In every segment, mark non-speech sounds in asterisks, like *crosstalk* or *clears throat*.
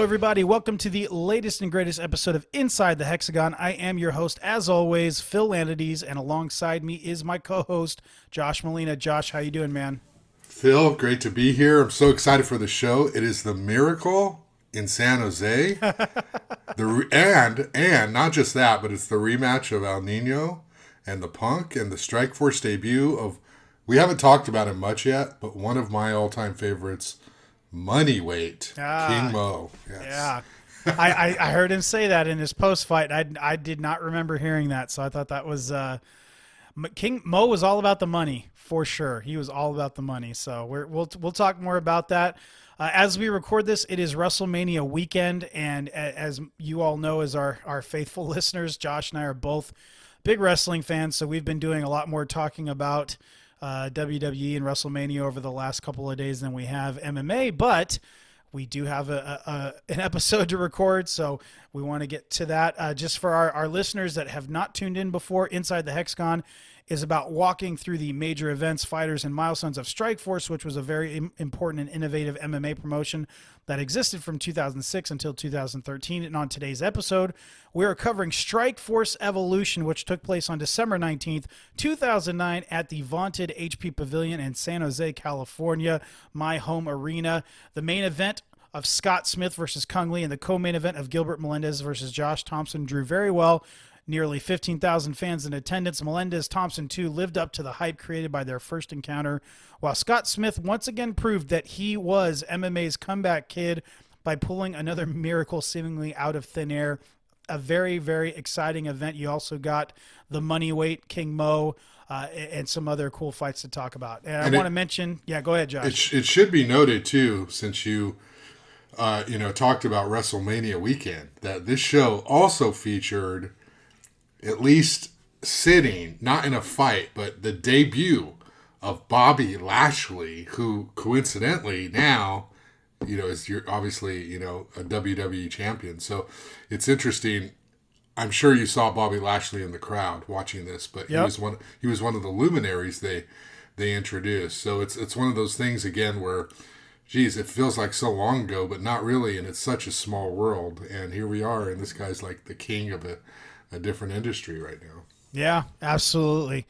Hello, everybody. Welcome to the latest and greatest episode of Inside the Hexagon. I am your host, as always, Phil Lanides, and alongside me is my co-host, Josh Molina. Josh, how you doing, man? Phil, great to be here. I'm so excited for the show. It is the miracle in San Jose. *laughs* the and and not just that, but it's the rematch of El Nino and the Punk and the Strike Force debut of. We haven't talked about it much yet, but one of my all-time favorites, Money Weight, Ah, King Mo. Yes. Yeah. I, I, I heard him say that in his post fight. I, I did not remember hearing that, so I thought that was uh, King Mo was all about the money for sure. He was all about the money. So we're, we'll we'll talk more about that uh, as we record this. It is WrestleMania weekend, and as you all know, as our our faithful *laughs* listeners, Josh and I are both big wrestling fans. So we've been doing a lot more talking about uh, WWE and WrestleMania over the last couple of days than we have MMA, but we do have a, a, an episode to record, so we want to get to that. Uh, just for our, our listeners that have not tuned in before, Inside the Hexagon is about walking through the major events, fighters, and milestones of Strikeforce, which was a very important and innovative MMA promotion that existed from 2006 until 2013. And on today's episode, we are covering Strikeforce Evolution, which took place on December 19th, 2009, at the vaunted HP Pavilion in San Jose, California, my home arena. The main event of Scott Smith versus Cung Le and the co-main event of Gilbert Melendez versus Josh Thompson drew very well. Nearly 15,000 fans in attendance. Melendez Thompson, too, lived up to the hype created by their first encounter, while Scott Smith once again proved that he was MMA's comeback kid by pulling another *laughs* miracle seemingly out of thin air. A very, very exciting event. You also got the money weight King Mo uh, and some other cool fights to talk about. And, And I want to mention, yeah, go ahead, Josh. It, sh- it should be noted too, since you, uh, you know, talked about WrestleMania weekend, that this show also featured, at least sitting, not in a fight, but the debut of Bobby Lashley, who coincidentally now, you know, is you're obviously you know a WWE champion. So it's interesting. I'm sure you saw Bobby Lashley in the crowd watching this, but he was one. He was one of the luminaries they they introduced. So it's it's one of those things again where, geez, it feels like so long ago, but not really, and it's such a small world. And here we are, and this guy's like the king of a, a different industry right now. Yeah, absolutely.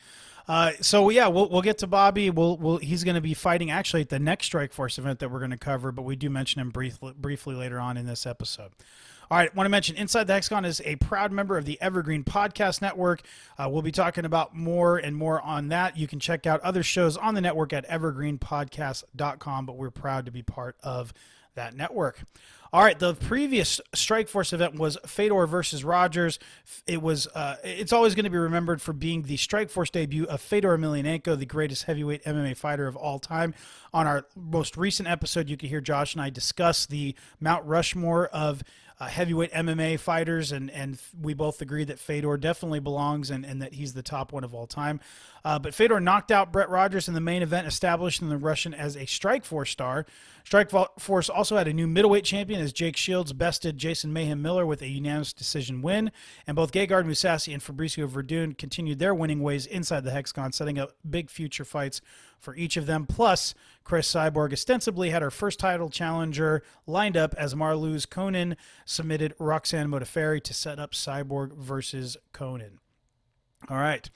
Uh, so yeah, we'll we'll get to Bobby. We'll, we'll he's going to be fighting actually at the next Strike Force event that we're going to cover, but we do mention him briefly briefly later on in this episode. All right, want to mention Inside the Hexagon is a proud member of the Evergreen Podcast Network. Uh, we'll be talking about more and more on that. You can check out other shows on the network at evergreenpodcast.com, but we're proud to be part of that network. All right, the previous Strike Force event was Fedor versus Rogers. It was uh, it's always going to be remembered for being the Strike Force debut of Fedor Emelianenko, the greatest heavyweight MMA fighter of all time. On our most recent episode, you could hear Josh and I discuss the Mount Rushmore of uh, heavyweight MMA fighters, and and we both agreed that Fedor definitely belongs and, and that he's the top one of all time. Uh, but Fedor knocked out Brett Rogers in the main event, establishing the Russian as a Strike Force star. Strike Force also had a new middleweight champion as Jake Shields bested Jason Mayhem Miller with a unanimous decision win, and both Gegard Mousasi and Fabricio Werdum continued their winning ways inside the Hexagon, setting up big future fights for each of them. Plus, Chris Cyborg ostensibly had her first title challenger lined up as Marloes Coenen submitted Roxanne Modafferi to set up Cyborg versus Coenen. All right.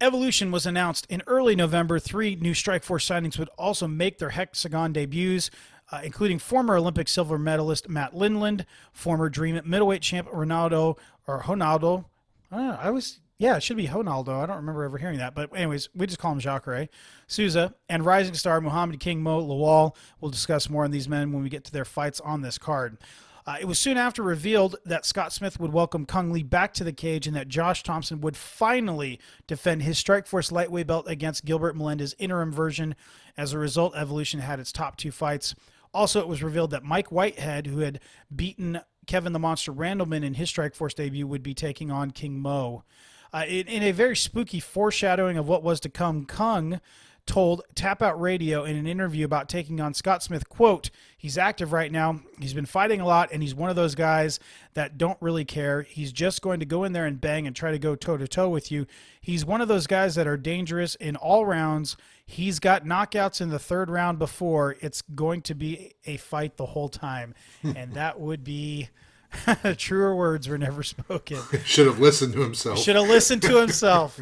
Evolution was announced in early November. Three new Strike Force signings would also make their Hexagon debuts, uh, including former Olympic silver medalist Matt Lindland, former Dream middleweight champ Ronaldo or Ronaldo. I, don't know, I was yeah, it should be Ronaldo. I don't remember ever hearing that, but anyways, we just call him Jacare Souza and rising star Muhammad King Mo Lawal. We'll discuss more on these men when we get to their fights on this card. Uh, it was soon after revealed that Scott Smith would welcome Cung Le back to the cage and that Josh Thompson would finally defend his Strikeforce lightweight belt against Gilbert Melendez interim version. As a result, Evolution had its top two fights. Also, it was revealed that Mike Whitehead, who had beaten Kevin the Monster Randleman in his Strikeforce debut, would be taking on King Mo. Uh, in, in a very spooky foreshadowing of what was to come, Cung told Tap Out Radio in an interview about taking on Scott Smith, quote, he's active right now. He's been fighting a lot, and he's one of those guys that don't really care. He's just going to go in there and bang and try to go toe to toe with you. He's one of those guys that are dangerous in all rounds. He's got knockouts in the third round before. It's going to be a fight the whole time. *laughs* and that would be *laughs* truer words were never spoken. *laughs* Should have listened to himself. Should have listened to himself.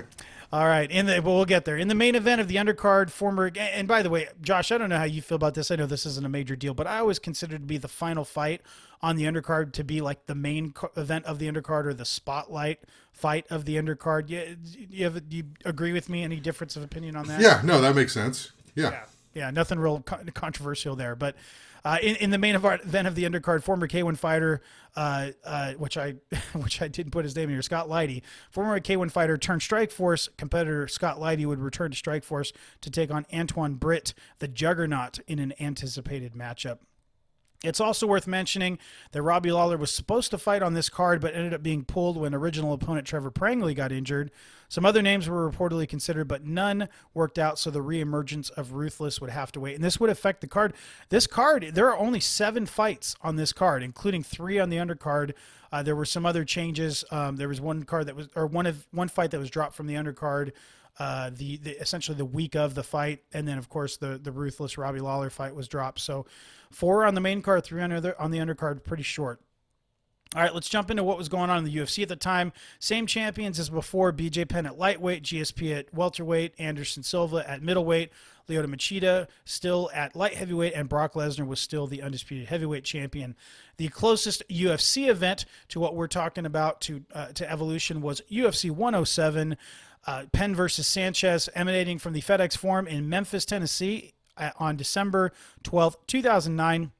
All right, in the well, we'll get there. In the main event of the undercard, former and by the way, Josh, I don't know how you feel about this. I know this isn't a major deal, but I always consider to be the final fight on the undercard to be like the main event of the undercard or the spotlight fight of the undercard. You, you have do you agree with me? Any difference of opinion on that? Yeah, no, that makes sense. Yeah, yeah, yeah nothing real controversial there, but. Uh, in, in the main event of the undercard, former K1 fighter, uh, uh, which I *laughs* which I didn't put his name in here, Scott Lighty, former K1 fighter turned Strikeforce competitor Scott Lighty would return to Strikeforce to take on Antoine Britt, the Juggernaut, in an anticipated matchup. It's also worth mentioning that Robbie Lawler was supposed to fight on this card, but ended up being pulled when original opponent Trevor Prangley got injured. Some other names were reportedly considered, but none worked out, so the reemergence of Ruthless would have to wait. And this would affect the card. This card, there are only seven fights on this card, including three on the undercard. Uh, there were some other changes. Um, there was one card that was, or one of one fight that was dropped from the undercard. Uh, the, the essentially the week of the fight, and then of course the the ruthless Robbie Lawler fight was dropped. So four on the main card, three on the on the undercard, pretty short. All right, let's jump into what was going on in the UFC at the time. Same champions as before BJ Penn at lightweight, GSP at welterweight, Anderson Silva at middleweight, Lyoto Machida still at light heavyweight, and Brock Lesnar was still the undisputed heavyweight champion. The closest UFC event to what we're talking about to, uh, to Evolution was UFC 107. Uh, Penn versus Sanchez, emanating from the FedEx Forum in Memphis, Tennessee, uh, on December 12th, 2009.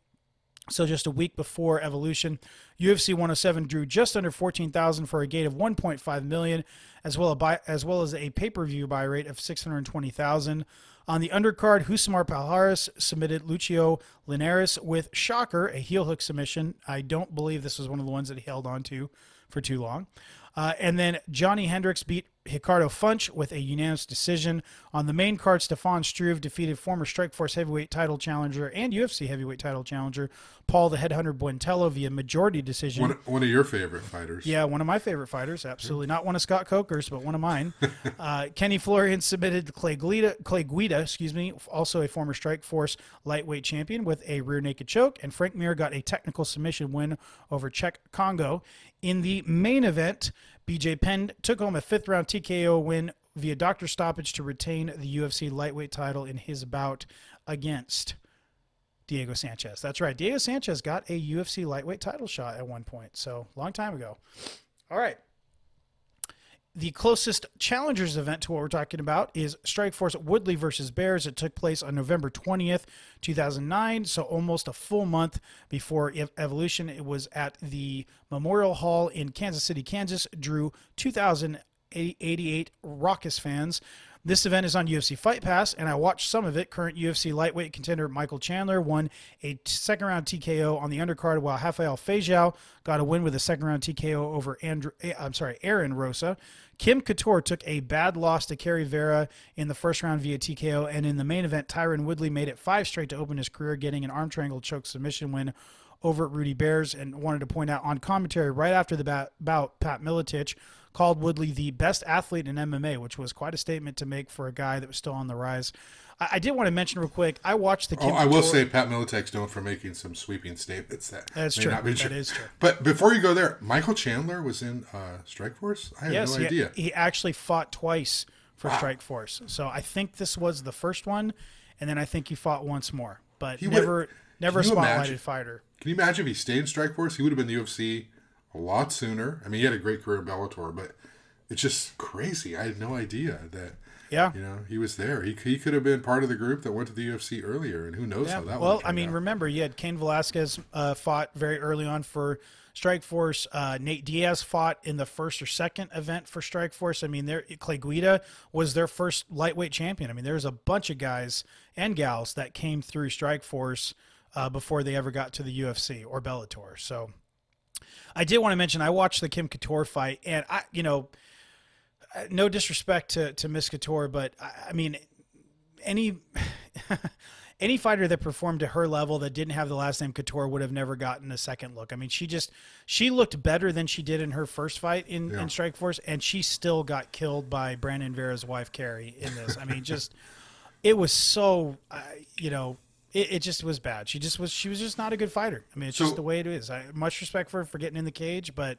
So just a week before Evolution, UFC 107 drew just under 14,000 for a gate of 1.5 million, as well, buy, as well as a pay-per-view buy rate of 620,000. On the undercard, Rousimar Palhares submitted Lucio Linhares with Shocker, a heel hook submission. I don't believe this was one of the ones that he held on to for too long. Uh, and then Johnny Hendricks beat Ricardo Funch with a unanimous decision. On the main card, Stefan Struve defeated former Strikeforce heavyweight title challenger and UFC heavyweight title challenger Paul the Headhunter Buentello via majority decision. One, one of your favorite fighters. Yeah, one of my favorite fighters. Absolutely. Not one of Scott Coker's, but one of mine. *laughs* uh, Kenny Florian submitted Clay Guida, Clay Guida, excuse me, also a former Strikeforce lightweight champion with a rear naked choke. And Frank Mir got a technical submission win over Cheick Kongo. In the main event, BJ Penn took home a fifth round TKO win via doctor stoppage to retain the UFC lightweight title in his bout against Diego Sanchez. That's right. Diego Sanchez got a UFC lightweight title shot at one point. So, long time ago. All right the closest challengers event to what we're talking about is Strikeforce Woodley versus Bears. It took place on November 20th, 2009, so almost a full month before Evolution. It was at the Memorial Hall in Kansas City, Kansas, drew 2,088 raucous fans. This event is on UFC Fight Pass, and I watched some of it. Current UFC lightweight contender Michael Chandler won a second round TKO on the undercard, while Rafael Feijao got a win with a second round TKO over Andrew. Eh, I'm sorry, Aaron Rosa. Kim Couture took a bad loss to Kerry Vera in the first round via TKO, and in the main event, Tyron Woodley made it five straight to open his career, getting an arm triangle choke submission win over Rudy Bears. And wanted to point out on commentary right after the bout, Pat Miletich called Woodley the best athlete in MMA, which was quite a statement to make for a guy that was still on the rise. I, I did want to mention real quick. I watched the. Oh, Kim oh, I will say Pat Miletich's known for making some sweeping statements that that's true. That true. is true. But before you go there, Michael Chandler was in uh, Strikeforce. I have yes, no idea. He, he actually fought twice for wow. Strikeforce. So I think this was the first one, and then I think he fought once more, but he never, never a spotlighted imagine, fighter. Can you imagine if he stayed in Strikeforce? He would have been the UFC a lot sooner. I mean, he had a great career at Bellator, but it's just crazy. I had no idea that. Yeah, you know, he was there. He, he could have been part of the group that went to the UFC earlier, and who knows yeah. how that. Well, I mean, out. remember, you had Cain Velasquez uh, fought very early on for Strikeforce. Uh, Nate Diaz fought in the first or second event for Strikeforce. I mean, there Clay Guida was their first lightweight champion. I mean, there's a bunch of guys and gals that came through Strikeforce uh, before they ever got to the UFC or Bellator. So, I did want to mention I watched the Kim Couture fight, and I, you know, no disrespect to to Miss Couture, but I, I mean, any *laughs* any fighter that performed to her level that didn't have the last name Couture would have never gotten a second look. I mean, she just she looked better than she did in her first fight in, Yeah. in Strike Force, and she still got killed by Brandon Vera's wife Carrie in this. I mean, just *laughs* it was so uh, you know. It, it just was bad. She just was. She was just not a good fighter. I mean, it's So- just the way it is. I much respect for her for getting in the cage, but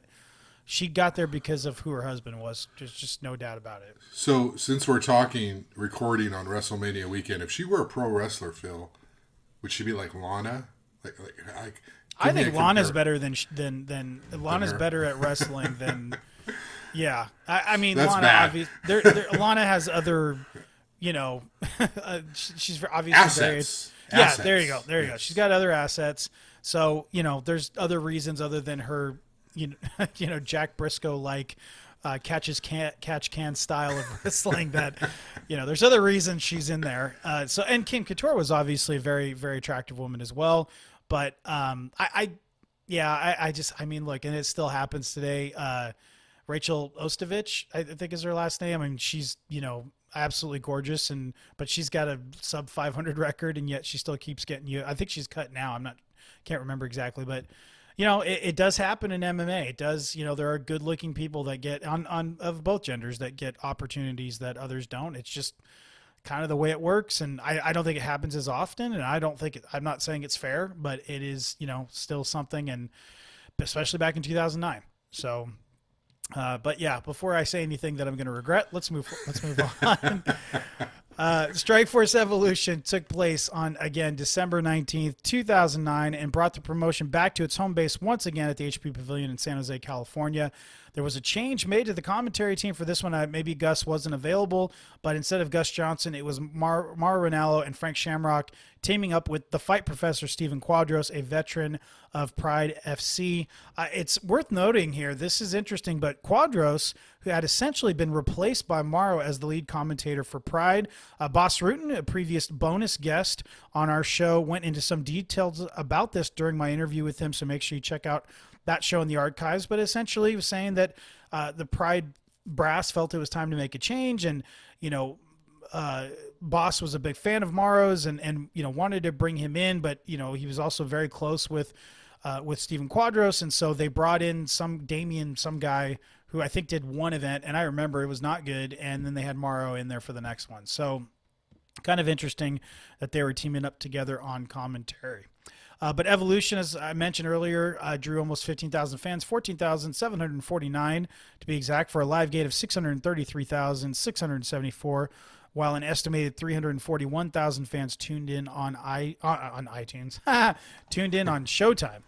she got there because of who her husband was. There's just no doubt about it. So since we're talking recording on WrestleMania weekend, if she were a pro wrestler, Phil, would she be like Lana? Like, like, like I think Lana's better than sh- than than Lana's her. better at wrestling than. *laughs* Yeah, I, I mean That's Lana. bad. Obvi- there, there, Lana has other, you know, *laughs* uh, she's obviously Assets. very. Yeah, Assets. there you go. There you go. She's got other assets. So you know, there's other reasons other than her, you know, *laughs* you know, Jack Brisco like. Uh, catches can catch can style of *laughs* wrestling that you know there's other reasons she's in there uh, so and Kim Couture was obviously a very very attractive woman as well but um I, I yeah, I, I just, I mean, look, and it still happens today. Uh, Rachel Ostovich, I think is her last name. I mean, she's, you know, absolutely gorgeous, and but she's got a sub 500 record, and yet she still keeps getting you. I think she's cut now. I'm not, can't remember exactly, but you know, it, it does happen in MMA. It does, you know, there are good-looking people that get on on of both genders that get opportunities that others don't. It's just kind of the way it works and I, I don't think it happens as often and i don't think it, i'm not saying it's fair but it is you know still something and especially back in 2009 so uh, but yeah before i say anything that i'm going to regret let's move let's move *laughs* on uh, Strike Force Evolution took place on again December 19th, 2009, and brought the promotion back to its home base once again at the HP Pavilion in San Jose, California. There was a change made to the commentary team for this one. Uh, maybe Gus wasn't available, but instead of Gus Johnson, it was Mar- Mauro Ranallo and Frank Shamrock teaming up with the fight professor Stephen Quadros, a veteran of Pride FC. Uh, it's worth noting here, this is interesting, but Quadros, who had essentially been replaced by Mauro as the lead commentator for Pride, uh, Bas Rutten, a previous bonus guest on our show, went into some details about this during my interview with him, so make sure you check out that show in the archives. But essentially, he was saying that uh, the Pride brass felt it was time to make a change, and you know, uh, Boss was a big fan of Mauro's and and you know wanted to bring him in, but you know he was also very close with uh, with Stephen Quadros, and so they brought in some Damien, some guy who I think did one event, and I remember it was not good, and then they had Mauro in there for the next one. So kind of interesting that they were teaming up together on commentary. Uh, but Evolution, as I mentioned earlier, uh, drew almost 15,000 fans, 14,749 to be exact, for a live gate of 633,674, while an estimated 341,000 fans tuned in on i uh, on iTunes, *laughs* tuned in on Showtime.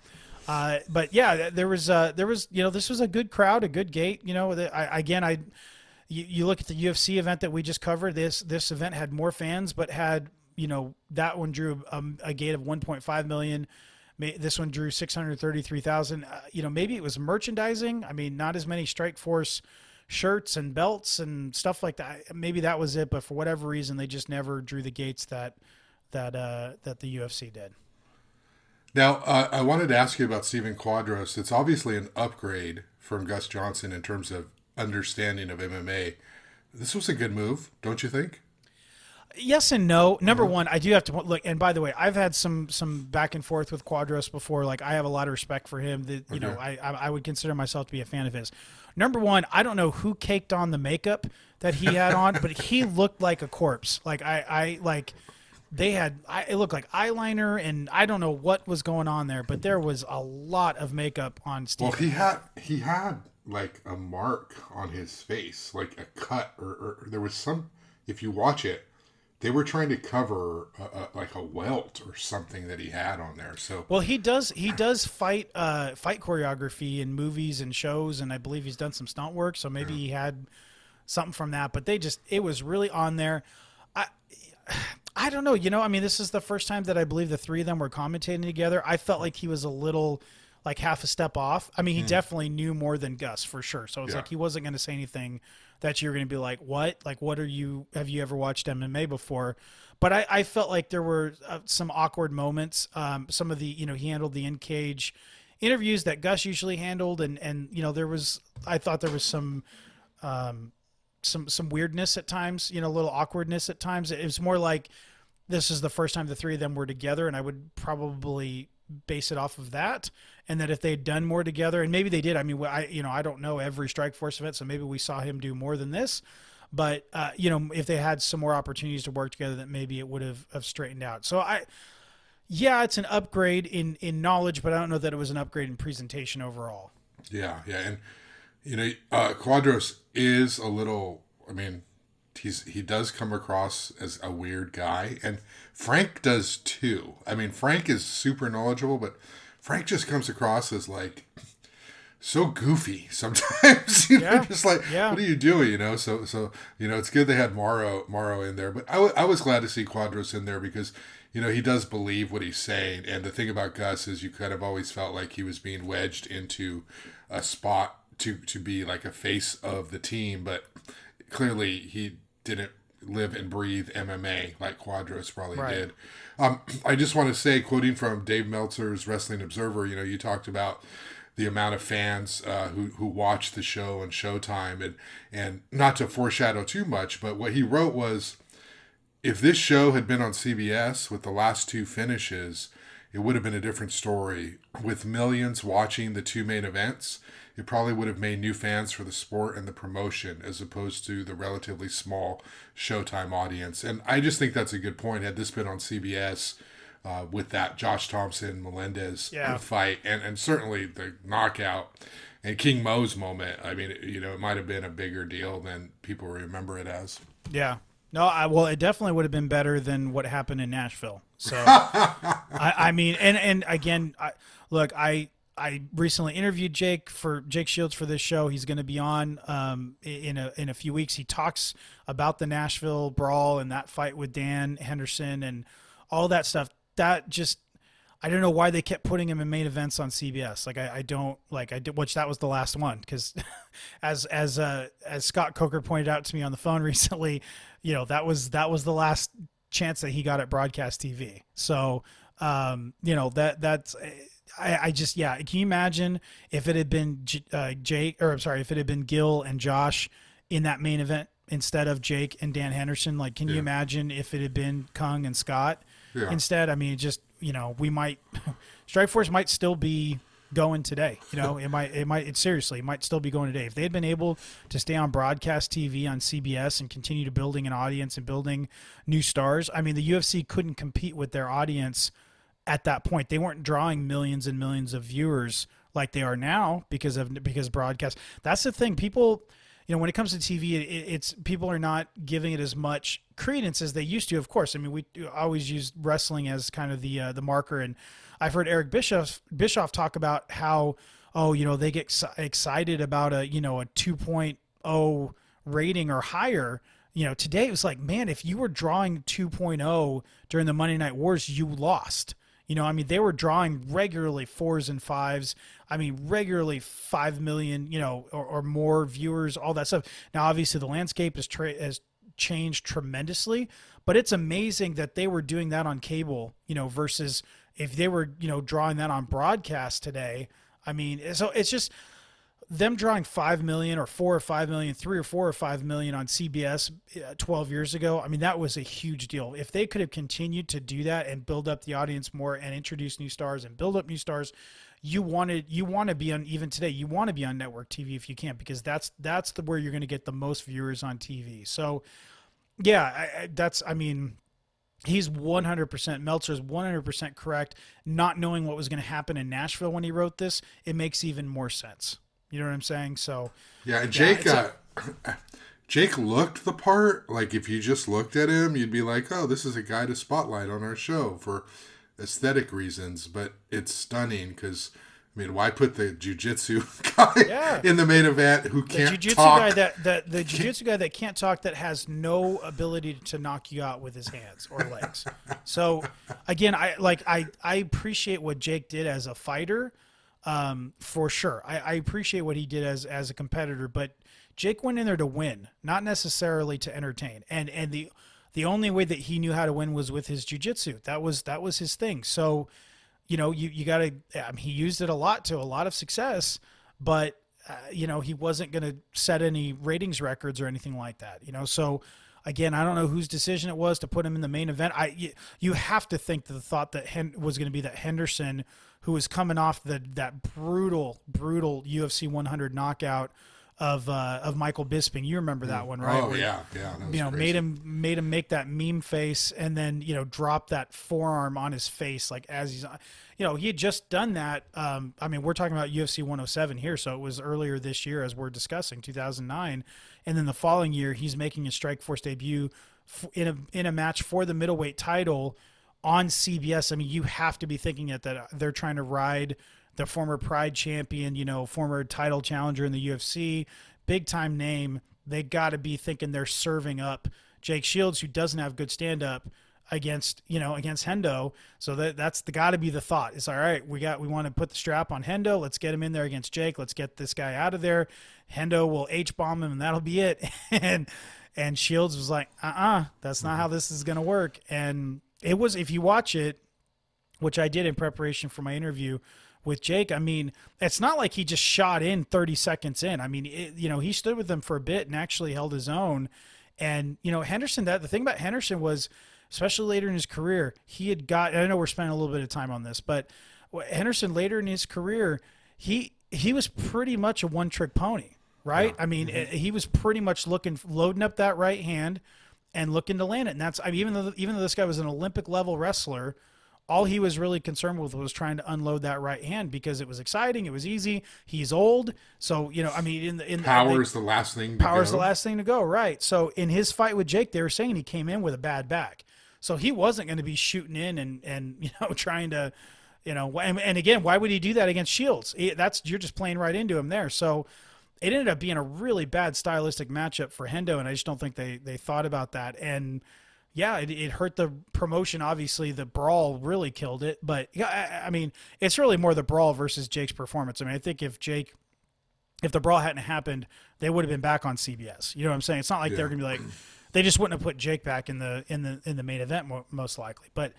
Uh, but yeah, there was uh, there was you know this was a good crowd, a good gate. You know, the, I, again, I you, you look at the UFC event that we just covered. This this event had more fans, but had you know that one drew um, a gate of 1.5 million. This one drew 633,000. Uh, you know, maybe it was merchandising. I mean, not as many Strike Force shirts and belts and stuff like that. Maybe that was it, but for whatever reason, they just never drew the gates that that uh, that the UFC did. Now, uh, I wanted to ask you about Stephen Quadros. It's obviously an upgrade from Gus Johnson in terms of understanding of MMA. This was a good move, don't you think? Yes and no. Number one, I do have to look. And by the way, I've had some some back and forth with Quadros before. Like I have a lot of respect for him. That you know, I I I would consider myself to be a fan of his. Number one, I don't know who caked on the makeup that he had on, but he *laughs* looked like a corpse. Like I I like they had I, it looked like eyeliner and I don't know what was going on there, but there was a lot of makeup on Steve. Well, he had he had like a mark on his face, like a cut, or, or there was some. If you watch it, they were trying to cover a, a, like a welt or something that he had on there. So Well, he does. He does fight uh, fight choreography in movies and shows, and I believe he's done some stunt work. So maybe he had something from that. But they just it was really on there. I I don't know. You know, I mean, this is the first time that I believe the three of them were commentating together. I felt like he was a little like half a step off. I mean, he definitely knew more than Gus for sure. So it's Yeah. like he wasn't going to say anything that you're going to be like, "What? Like, what are you? Have you ever watched MMA before?" But I, I felt like there were uh, some awkward moments. Um, some of the, you know, he handled the in cage interviews that Gus usually handled, and and you know, there was, I thought there was some, um, some some weirdness at times, you know, a little awkwardness at times. It was more like this is the first time the three of them were together, and I would probably base it off of that. And that if they'd done more together, and maybe they did. I mean, I you know I don't know every Strike Force event, so maybe we saw him do more than this. But uh, you know, if they had some more opportunities to work together, that maybe it would have, have straightened out. So I, yeah, it's an upgrade in in knowledge, but I don't know that it was an upgrade in presentation overall. Yeah, yeah, and you know, uh, Quadros is a little. I mean, he's he does come across as a weird guy, and Frank does too. I mean, Frank is super knowledgeable, but Frank just comes across as like so goofy *laughs* sometimes. *laughs* you know, just like yeah. what are you doing? You know, so so you know, it's good they had Mauro Mauro in there, but I, w- I was glad to see Quadros in there because you know he does believe what he's saying. And the thing about Gus is you kind of always felt like he was being wedged into a spot to to be like a face of the team, but clearly he didn't live and breathe MMA like Quadros probably Right. did. Um, I just want to say, quoting from Dave Meltzer's Wrestling Observer, you know, you talked about the amount of fans uh, who who watch the show on Showtime, and and not to foreshadow too much, but what he wrote was, if this show had been on CBS with the last two finishes, it would have been a different story. With millions watching the two main events, it probably would have made new fans for the sport and the promotion as opposed to the relatively small Showtime audience. And I just think that's a good point. Had this been on CBS uh, with that Josh Thompson Melendez Yeah. fight and, and certainly the knockout and King Mo's moment, I mean, you know, it might have been a bigger deal than people remember it as. Yeah. No, I well, it definitely would have been better than what happened in Nashville. So, *laughs* I, I mean, and and again, I, look, I I recently interviewed Jake for Jake Shields for this show. He's going to be on um, in a in a few weeks. He talks about the Nashville brawl and that fight with Dan Henderson and all that stuff. That just I don't know why they kept putting him in main events on CBS. Like I, I don't like I did, which that was the last one because, *laughs* as as uh, as Scott Coker pointed out to me on the phone *laughs* recently, you know that was that was the last chance that he got at broadcast TV. So um, you know that that's I, I just yeah. Can you imagine if it had been J- uh, Jake or I'm sorry if it had been Gil and Josh in that main event instead of Jake and Dan Henderson? Like, can you imagine if it had been Cung and Scott? Yeah. instead. I mean, just you know, we might *laughs* Strike Force might still be going today. You know, it might it might it seriously it might still be going today if they had been able to stay on broadcast TV on CBS and continue to building an audience and building new stars. I mean, the UFC couldn't compete with their audience at that point. They weren't drawing millions and millions of viewers like they are now because of because broadcast. That's the thing. People, you know, when it comes to TV, it, it's people are not giving it as much credence as they used to. Of course, I mean, we always use wrestling as kind of the uh, the marker, and I've heard Eric Bischoff Bischoff talk about how oh, you know, they get ex- excited about a you know a 2.0 rating or higher. You know, today it was like, man, if you were drawing 2.0 during the Monday Night Wars, you lost. You know, I mean, they were drawing regularly fours and fives. I mean, regularly five million, you know, or, or more viewers, all that stuff. Now, obviously, the landscape has tra- has changed tremendously, but it's amazing that they were doing that on cable, you know, versus if they were, you know, drawing that on broadcast today. I mean, so it's just them drawing 5 million or 4 or 5 million 3 or 4 or 5 million on CBS uh, 12 years ago I mean that was a huge deal. If they could have continued to do that and build up the audience more and introduce new stars and build up new stars you wanted you want to be on even today you want to be on network TV if you can because that's that's the where you're going to get the most viewers on TV so yeah I, I, that's I mean he's 100% Meltzer's 100% correct. Not knowing what was going to happen in Nashville when he wrote this it makes even more sense you know what I'm saying? So Yeah, Jake it's uh, *clears throat* Jake looked the part. Like if you just looked at him, you'd be like, "Oh, this is a guy to spotlight on our show for aesthetic reasons." But it's stunning because I mean, why put the jujitsu *laughs* guy Yeah. in the main event who can't jiu-jitsu talk? guy that, that the jiu-jitsu guy that can't talk that has no ability to knock you out with his hands or legs. so again, I like I I appreciate what Jake did as a fighter. Um, for sure. I, I appreciate what he did as as a competitor, but Jake went in there to win, not necessarily to entertain. And and the the only way that he knew how to win was with his jujitsu. That was that was his thing. So, you know, you you got to. He used it a lot to a lot of success, but uh, you know, he wasn't going to set any ratings records or anything like that. You know, so again, I don't know whose decision it was to put him in the main event. I you, you have to think that the thought that Hen- was going to be that Henderson, who was coming off the that brutal, brutal UFC 100 knockout of uh, of Michael Bisping. You remember that one, right? Oh Where, yeah, yeah. You know, crazy. made him made him make that meme face, and then you know drop that forearm on his face, like as he's, you know, he had just done that. Um, I mean, we're talking about UFC 107 here, so it was earlier this year as we're discussing 2009, and then the following year he's making his Strike Force debut in a in a match for the middleweight title on CBS. I mean, you have to be thinking it that they're trying to ride the former Pride champion, you know, former title challenger in the UFC, big time name. They got to be thinking they're serving up Jake Shields, who doesn't have good stand up against you know against Hendo. So that that's the got to be the thought. It's all right. We got we want to put the strap on Hendo. Let's get him in there against Jake. Let's get this guy out of there. Hendo will H bomb him, and that'll be it. *laughs* and and Shields was like, uh uh that's not how this is gonna work. And it was if you watch it, which I did in preparation for my interview with Jake. I mean, it's not like he just shot in 30 seconds in. I mean, it, you know, he stood with them for a bit and actually held his own. And you know, Henderson. That the thing about Henderson was, especially later in his career, he had got. I know we're spending a little bit of time on this, but Henderson later in his career, he he was pretty much a one trick pony, right? I mean, mm-hmm. eh, he was pretty much looking loading up that right hand and looking to land it. And that's I mean, even though even though this guy was an Olympic level wrestler, all he was really concerned with was trying to unload that right hand because it was exciting, it was easy. He's old, so you know, I mean, in the in Power is the last thing. To power's go. the last thing to go, right? So in his fight with Jake, they were saying he came in with a bad back, so he wasn't going to be shooting in and and *laughs* you know trying to, you know, and, and again, why would he do that against Shields? He- that's you're just playing right into him there. So it ended up being a really bad stylistic matchup for Hendo, and I just don't think they they thought about that. And yeah, it, it hurt the promotion. Obviously, the brawl really killed it. But yeah, I, I mean, it's really more the brawl versus Jake's performance. I mean, I think if Jake if the brawl hadn't happened, they would have been back on CBS. You know what I'm saying? It's not like they're gonna be like, *clears throat* they just wouldn't have put Jake back in the in the in the main event mo- most likely. But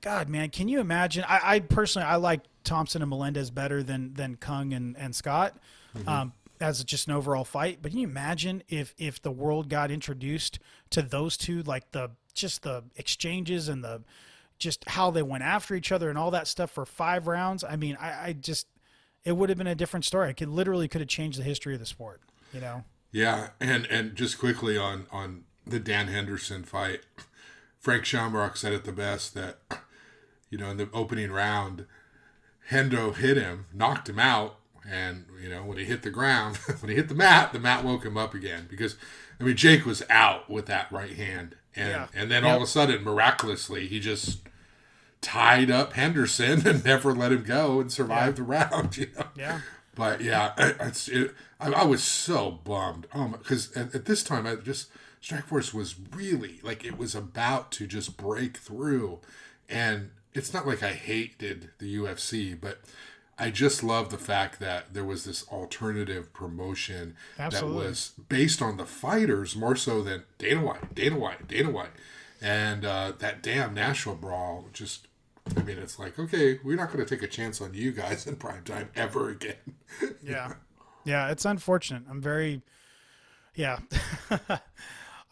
God, man, can you imagine? I, I personally I like Thompson and Melendez better than than Cung and and Scott. Um, as just an overall fight, but can you imagine if if the world got introduced to those two, like the just the exchanges and the just how they went after each other and all that stuff for five rounds? I mean, I, I just it would have been a different story. It could literally could have changed the history of the sport. You know? Yeah, and and just quickly on on the Dan Henderson fight, Frank Shamrock said it the best that you know in the opening round, Hendo hit him, knocked him out, and you know when he hit the ground, *laughs* when he hit the mat, the mat woke him up again because I mean Jake was out with that right hand, and Yeah. and then all of a sudden miraculously he just tied up Henderson *laughs* and never let him go and survived the round. *laughs* You know. Yeah. But yeah, it- it's it, I, I was so bummed. Um, because at, at this time, I just Strike Force was really like it was about to just break through, and it's not like I hated the UFC, but I just love the fact that there was this alternative promotion Absolutely. that was based on the fighters more so than Dana White, Dana White, Dana White, and uh, that damn Nashville brawl just. I mean, it's like, okay, we're not going to take a chance on you guys *laughs* in prime time ever again. Yeah. Yeah, it's unfortunate. I'm very yeah. *laughs*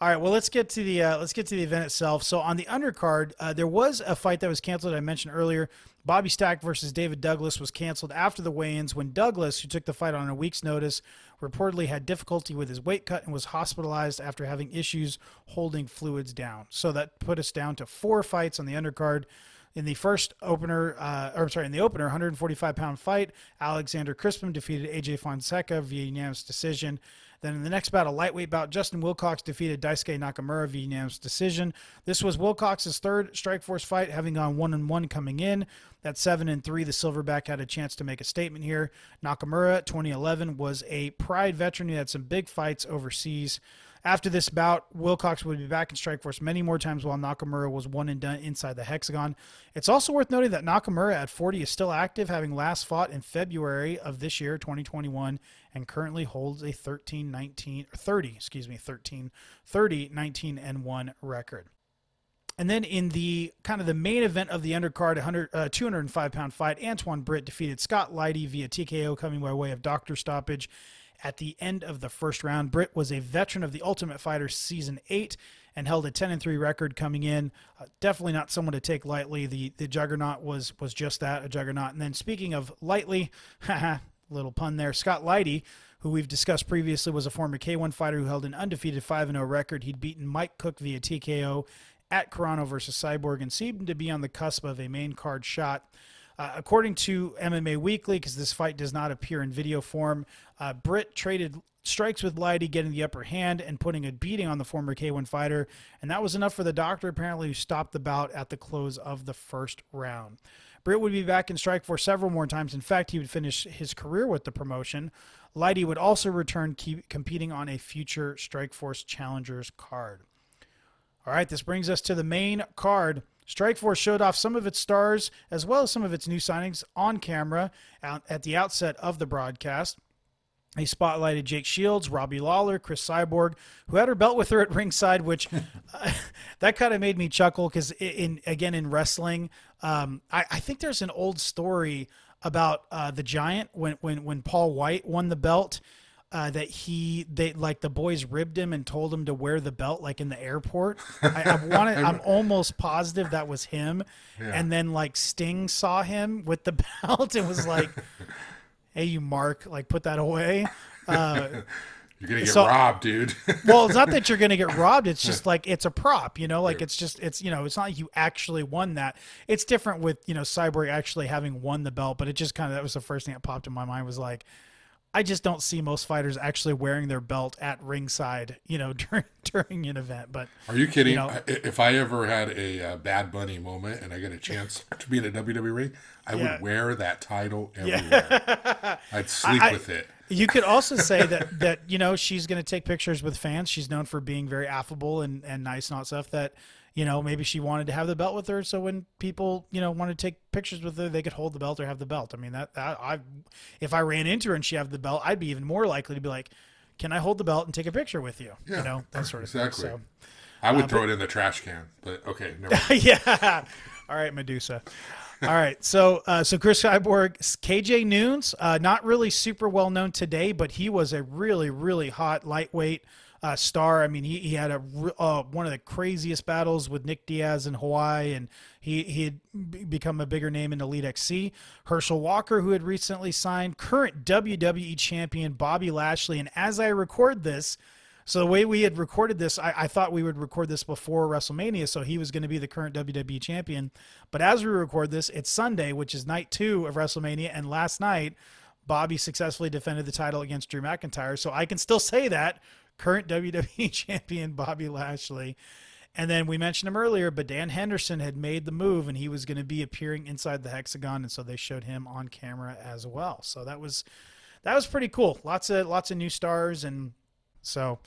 All right, well let's get to the uh, let's get to the event itself. So on the undercard, uh, there was a fight that was canceled. I mentioned earlier. Bobby Stack versus David Douglas was canceled after the weigh-ins when Douglas, who took the fight on a week's notice, reportedly had difficulty with his weight cut and was hospitalized after having issues holding fluids down. So that put us down to four fights on the undercard. In the first opener, uh, or sorry, in the opener, 145 pound fight, Alexander Crispin defeated AJ Fonseca via unanimous decision. Then in the next bout, a lightweight bout, Justin Wilcox defeated Daisuke Nakamura via unanimous decision. This was Wilcox's third Strikeforce fight, having gone one and one coming in. At seven and three, the Silverback had a chance to make a statement here. Nakamura, 2011, was a Pride veteran who had some big fights overseas. After this bout, Wilcox would be back in Strikeforce many more times while Nakamura was one and done inside the hexagon. It's also worth noting that Nakamura at 40 is still active, having last fought in February of this year, 2021, and currently holds a 13 19 or 30, excuse me, 13 30 19 and 1 record. And then in the kind of the main event of the undercard, 100, uh, 205 pound fight, Antoine Britt defeated Scott Lighty via TKO coming by way of doctor stoppage. At the end of the first round. Britt was a veteran of the Ultimate Fighter season eight and held a 10 and 3 record coming in. Uh, definitely not someone to take lightly. The the juggernaut was was just that, a juggernaut. And then speaking of lightly, *laughs* little pun there, Scott Lighty, who we've discussed previously, was a former K1 fighter who held an undefeated 5 0 record. He'd beaten Mike Cook via TKO at Carano versus Cyborg and seemed to be on the cusp of a main card shot. Uh, according to MMA Weekly, because this fight does not appear in video form, uh, Britt traded strikes with Lighty, getting the upper hand and putting a beating on the former K1 fighter. And that was enough for the doctor, apparently, who stopped the bout at the close of the first round. Britt would be back in Strikeforce several more times. In fact, he would finish his career with the promotion. Lighty would also return competing on a future Strikeforce Challengers card. All right, this brings us to the main card. Strikeforce showed off some of its stars as well as some of its new signings on camera at the outset of the broadcast. He spotlighted Jake Shields, Robbie Lawler, Chris Cyborg, who had her belt with her at ringside, which uh, *laughs* *laughs* that kind of made me chuckle because in again in wrestling, um, I, I, think there's an old story about uh, the Giant when when when Paul White won the belt uh, that he they like the boys ribbed him and told him to wear the belt like in the airport. I, I *laughs* wanted, I'm almost positive that was him. Yeah. And then like Sting saw him with the *laughs* belt and was like, *laughs* "Hey, you Mark, like put that away." Uh, you're gonna get so, robbed, dude. well, it's not that you're gonna get robbed. It's just like it's a prop, you know. Like it's just it's you know it's not like you actually won that. It's different with you know Cyborg actually having won the belt, but it just kind of that was the first thing that popped in my mind was like, I just don't see most fighters actually wearing their belt at ringside, you know, *laughs* during during an event. But are you kidding? You know, if I ever had a uh, Bad Bunny moment and I get a chance *laughs* to be in a WWE ring, I yeah. would wear that title everywhere. Yeah. *laughs* I'd sleep I, with it. You could also say that that you know she's going to take pictures with fans. She's known for being very affable and and nice and all that stuff. That you know, maybe she wanted to have the belt with her, so when people, you know, want to take pictures with her, they could hold the belt or have the belt. I mean, that, that I, if I ran into her and she had the belt, I'd be even more likely to be like, "Can I hold the belt and take a picture with you?" Yeah, you know, that sort of exactly. Thing. So, I would uh, throw but, it in the trash can, but okay, *laughs* yeah. All right, Medusa. All right, so uh, so Cris Cyborg, KJ Noons, uh, not really super well known today, but he was a really really hot lightweight uh, star. I mean, he, he had a uh, one of the craziest battles with Nick Diaz in Hawaii, and he he had become a bigger name in Elite XC. Herschel Walker, who had recently signed, current WWE champion Bobby Lashley, and as I record this. So the way we had recorded this, I, I, thought we would record this before WrestleMania, so he was going to be the current WWE champion. But as we record this, it's Sunday, which is night two of WrestleMania, and last night Bobby successfully defended the title against Drew McIntyre. So I can still say that current *laughs* WWE champion Bobby Lashley. And then we mentioned him earlier, but Dan Henderson had made the move and he was going to be appearing inside the hexagon, and so they showed him on camera as well. So that was that was pretty cool. Lots of lots of new stars, and so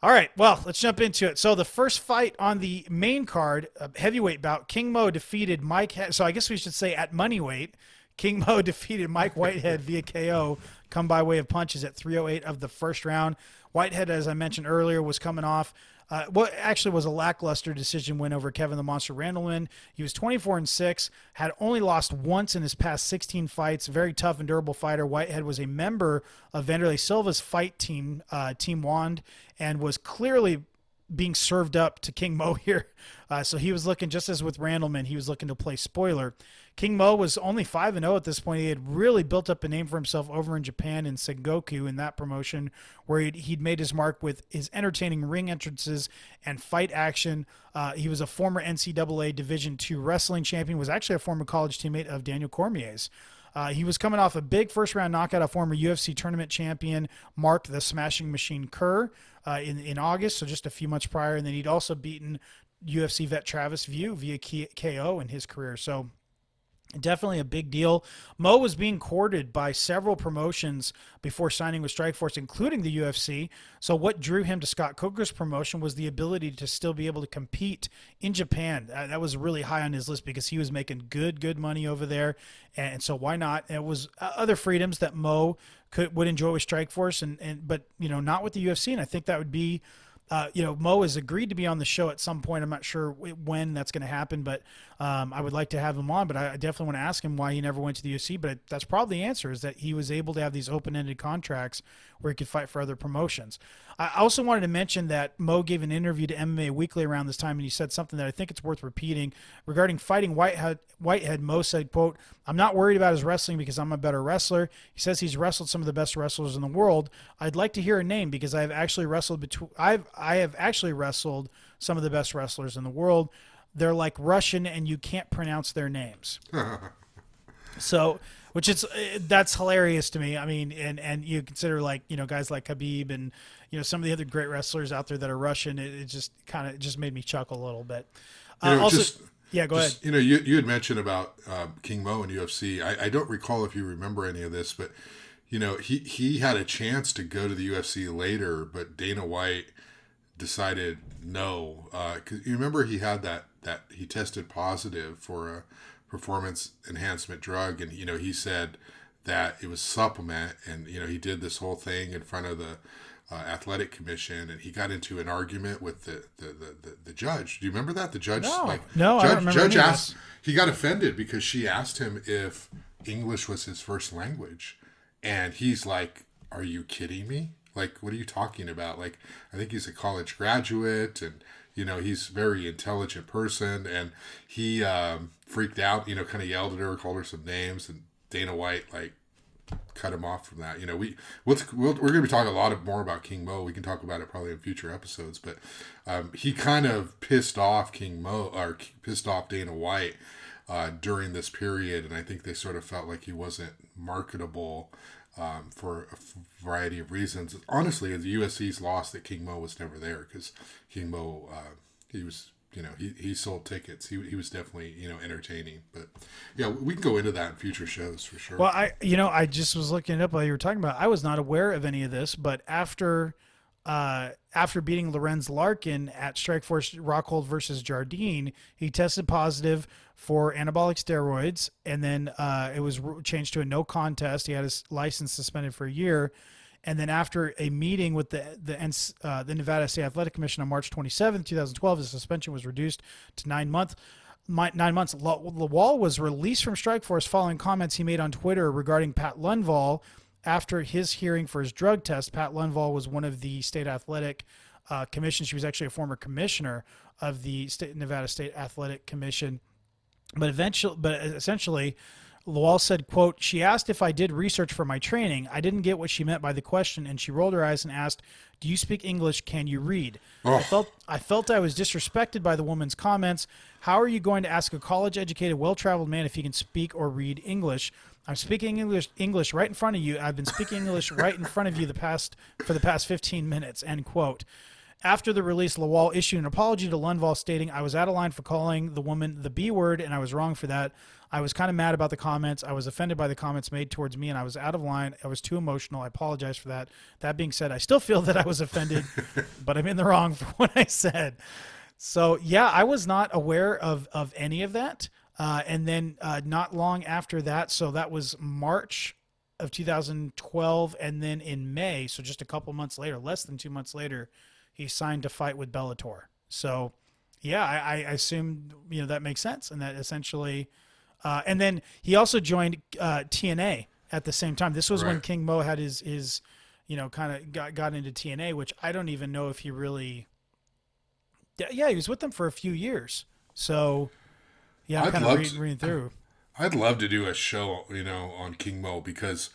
all right, well, let's jump into it. So the first fight on the main card, a heavyweight bout, King Mo defeated Mike. so I guess we should say at money weight, King Mo *laughs* defeated Mike Whitehead via KO, come by way of punches at 308 of the first round. Whitehead, as I mentioned earlier, was coming off uh, what actually was a lackluster decision win over Kevin the Monster Randleman. He was 24 and 6, had only lost once in his past 16 fights. Very tough and durable fighter. Whitehead was a member of Wanderlei Silva's fight team, uh, Team Wand, and was clearly being served up to King Mo *laughs* here. Uh, so he was looking, just as with Randleman, he was looking to play spoiler. King Mo was only 5 and 0 at this point. He had really built up a name for himself over in Japan in Sengoku in that promotion, where he'd, he'd made his mark with his entertaining ring entrances and fight action. Uh, he was a former NCAA Division II wrestling champion, was actually a former college teammate of Daniel Cormier's. Uh, he was coming off a big first round knockout of former UFC tournament champion Mark the Smashing Machine Kerr uh, in, in August, so just a few months prior. And then he'd also beaten UFC vet Travis Wiuff via KO in his career. So Definitely a big deal. Mo was being courted by several promotions before signing with Strikeforce, including the UFC. So, what drew him to Scott Coker's promotion was the ability to still be able to compete in Japan. That was really high on his list because he was making good, good money over there. And so, why not? It was uh, other freedoms that Mo could would enjoy with Strikeforce, and, and but you know, not with the UFC. And I think that would be uh, you know, Mo has agreed to be on the show at some point. I'm not sure when that's going to happen, but um, I would like to have him on. But I, definitely want to ask him why he never went to the UFC. But that's probably the answer is that he was able to have these open-ended contracts where he could fight for other promotions. I also wanted to mention that Mo gave an interview to MMA Weekly around this time, and he said something that I think it's worth repeating regarding fighting Whitehead. Whitehead Mo said, "quote I'm not worried about his wrestling because I'm a better wrestler." He says he's wrestled some of the best wrestlers in the world. I'd like to hear a name because I've actually wrestled between I've I have actually wrestled some of the best wrestlers in the world. They're like Russian, and you can't pronounce their names. *laughs* so, which is uh, that's hilarious to me. I mean, and and you consider like you know guys like Khabib and you know some of the other great wrestlers out there that are Russian. It, it just kind of just made me chuckle a little bit. Uh, you know, also, just, yeah, go just, ahead. You know, you you had mentioned about uh, King Mo and UFC. I, I don't recall if you remember any of this, but you know he he had a chance to go to the UFC later, but Dana White decided no. Uh, you remember he had that that he tested positive for a performance enhancement drug, and you know he said that it was supplement, and you know he did this whole thing in front of the uh, athletic commission, and he got into an argument with the the, the, the, the judge. Do you remember that the judge? No, like, no, judge, I don't Judge asked. He got offended because she asked him if English was his first language, and he's like, "Are you kidding me? Like, what are you talking about? Like, I think he's a college graduate and, you know, he's a very intelligent person. And he um, freaked out, you know, kind of yelled at her, called her some names. And Dana White, like, cut him off from that. You know, we we'll, we are going to be talking a lot of, more about King Mo. We can talk about it probably in future episodes, but um, he kind of pissed off King Mo or pissed off Dana White uh, during this period, and I think they sort of felt like he wasn't marketable um, for a variety of reasons. Honestly, the UFC's lost that King Mo was never there because King Mo, uh, he was, you know, he, he sold tickets. He, he was definitely, you know, entertaining. But yeah, we can go into that in future shows for sure. Well, I, you know, I just was looking up while you were talking about. I was not aware of any of this, but after. Uh, after beating Lorenz Larkin at Strikeforce Rockhold versus Jardine, he tested positive for anabolic steroids, and then uh, it was changed to a no contest. He had his license suspended for a year, and then after a meeting with the the uh, the Nevada State Athletic Commission on March 27, 2012, his suspension was reduced to nine months. Nine months. Lawal was released from Strikeforce following comments he made on Twitter regarding Pat Lundvall after his hearing for his drug test. Pat Lundvall was one of the state athletic uh, commission. She was actually a former commissioner of the state Nevada State Athletic Commission but eventually, but essentially, Lawal said, "quote She asked if I did research for my training. I didn't get what she meant by the question, and she rolled her eyes and asked, "Do you speak English? Can you read?" Oh. I felt I felt I was disrespected by the woman's comments. How are you going to ask a college-educated, well-traveled man if he can speak or read English? I'm speaking English English right in front of you. I've been speaking English right in front of you the past for the past 15 minutes. End quote. After the release, Lawal issued an apology to Lundvall, stating, I was out of line for calling the woman the B word, and I was wrong for that. I was kind of mad about the comments. I was offended by the comments made towards me, and I was out of line. I was too emotional. I apologize for that. That being said, I still feel *laughs* that I was offended, *laughs* but I'm in the wrong for what I said. So, yeah, I was not aware of, of any of that. Uh, and then uh, not long after that, so that was March of 2012, and then in May, so just a couple months later, less than two months later, he signed to fight with Bellator. So, yeah, I, I assume you know that makes sense, and that essentially, uh, and then he also joined uh, TNA at the same time. This was right. when King Mo had his his, you know, kind of got got into TNA, which I don't even know if he really. Yeah, he was with them for a few years. So, yeah, I'm kind of reading, reading through. *clears throat* I'd love to do a show, you know, on King Mo because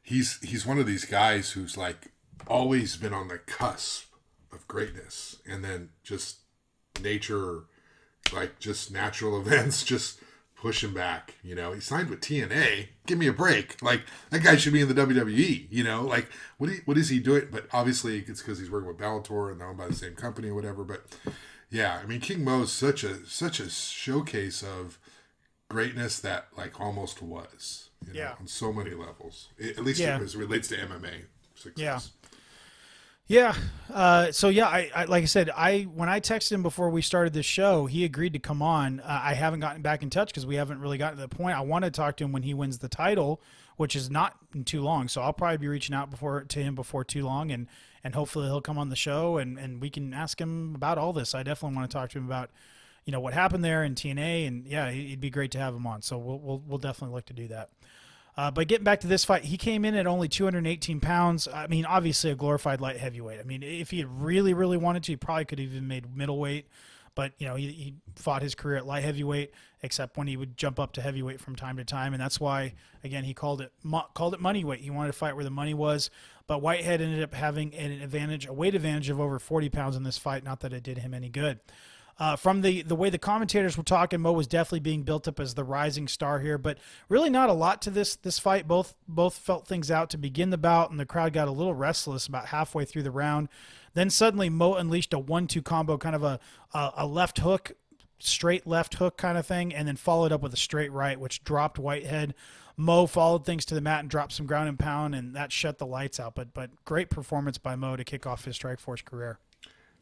he's he's one of these guys who's like always been on the cusp of greatness. And then just nature like just natural *laughs* events just push him back you know? He signed with tna give me a break. Like that guy should be in the wwe you know? Like what, he, what is he doing? But obviously it's because he's working with bellator and they're owned by the same company or whatever. But yeah i mean king mo is such a such a showcase of greatness that like almost was you know, yeah. on so many levels. At least yeah. as it relates to mma success. yeah yeah. Uh, so yeah, I, I, like I said, I when I texted him before we started this show, he agreed to come on. Uh, I haven't gotten back in touch because we haven't really gotten to the point. I want to talk to him when he wins the title, which is not too long. So I'll probably be reaching out before to him before too long and and hopefully he'll come on the show and and we can ask him about all this. I definitely want to talk to him about you know what happened there in TNA, and yeah, it'd be great to have him on. So we'll we'll, we'll definitely look to do that. Uh, but getting back to this fight, he came in at only 218 pounds. I mean, obviously a glorified light heavyweight. I mean, if he had really, really wanted to, he probably could have even made middleweight. But you know, he, he fought his career at light heavyweight, except when he would jump up to heavyweight from time to time, and that's why, again, he called it called it money weight. He wanted to fight where the money was. But Whitehead ended up having an advantage, a weight advantage of over 40 pounds in this fight. Not that it did him any good. Uh, from the the way the commentators were talking, Mo was definitely being built up as the rising star here, but really not a lot to this this fight. Both both felt things out to begin the bout, and the crowd got a little restless about halfway through the round. Then suddenly Mo unleashed a one-two combo, kind of a a, a left hook, straight left hook kind of thing, and then followed up with a straight right, which dropped Whitehead. Mo followed things to the mat and dropped some ground and pound, and that shut the lights out. But but great performance by Mo to kick off his Strikeforce career.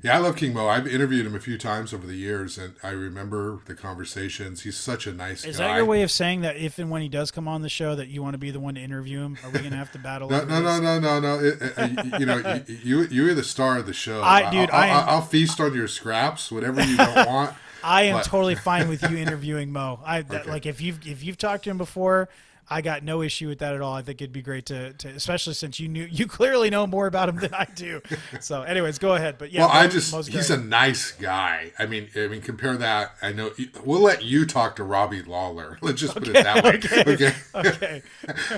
Yeah, I love King Mo. I've interviewed him a few times over the years, and I remember the conversations. He's such a nice guy. Is guy. that your way of saying that if and when he does come on the show, that you want to be the one to interview him? Are we going to have to battle? no, no, no, no, no, no, It- it- uh, you know, you you're the star of the show. I- dude, I'll, I am- I'll, I'll feast on your scraps, whatever you don't want. *laughs* I am But- totally fine with you interviewing Mo. I that, *laughs* Okay. like if you've if you've talked to him before. I got no issue with that at all. I think it'd be great to, to especially since you knew *laughs* you clearly know more about him than I do. So, anyways, go ahead. But yeah, well, I just Mo's he's great. a nice guy. I mean, I mean, compare that. I know we'll let you talk to Robbie Lawler. *laughs* Let's just put it that way. *laughs* Okay. okay.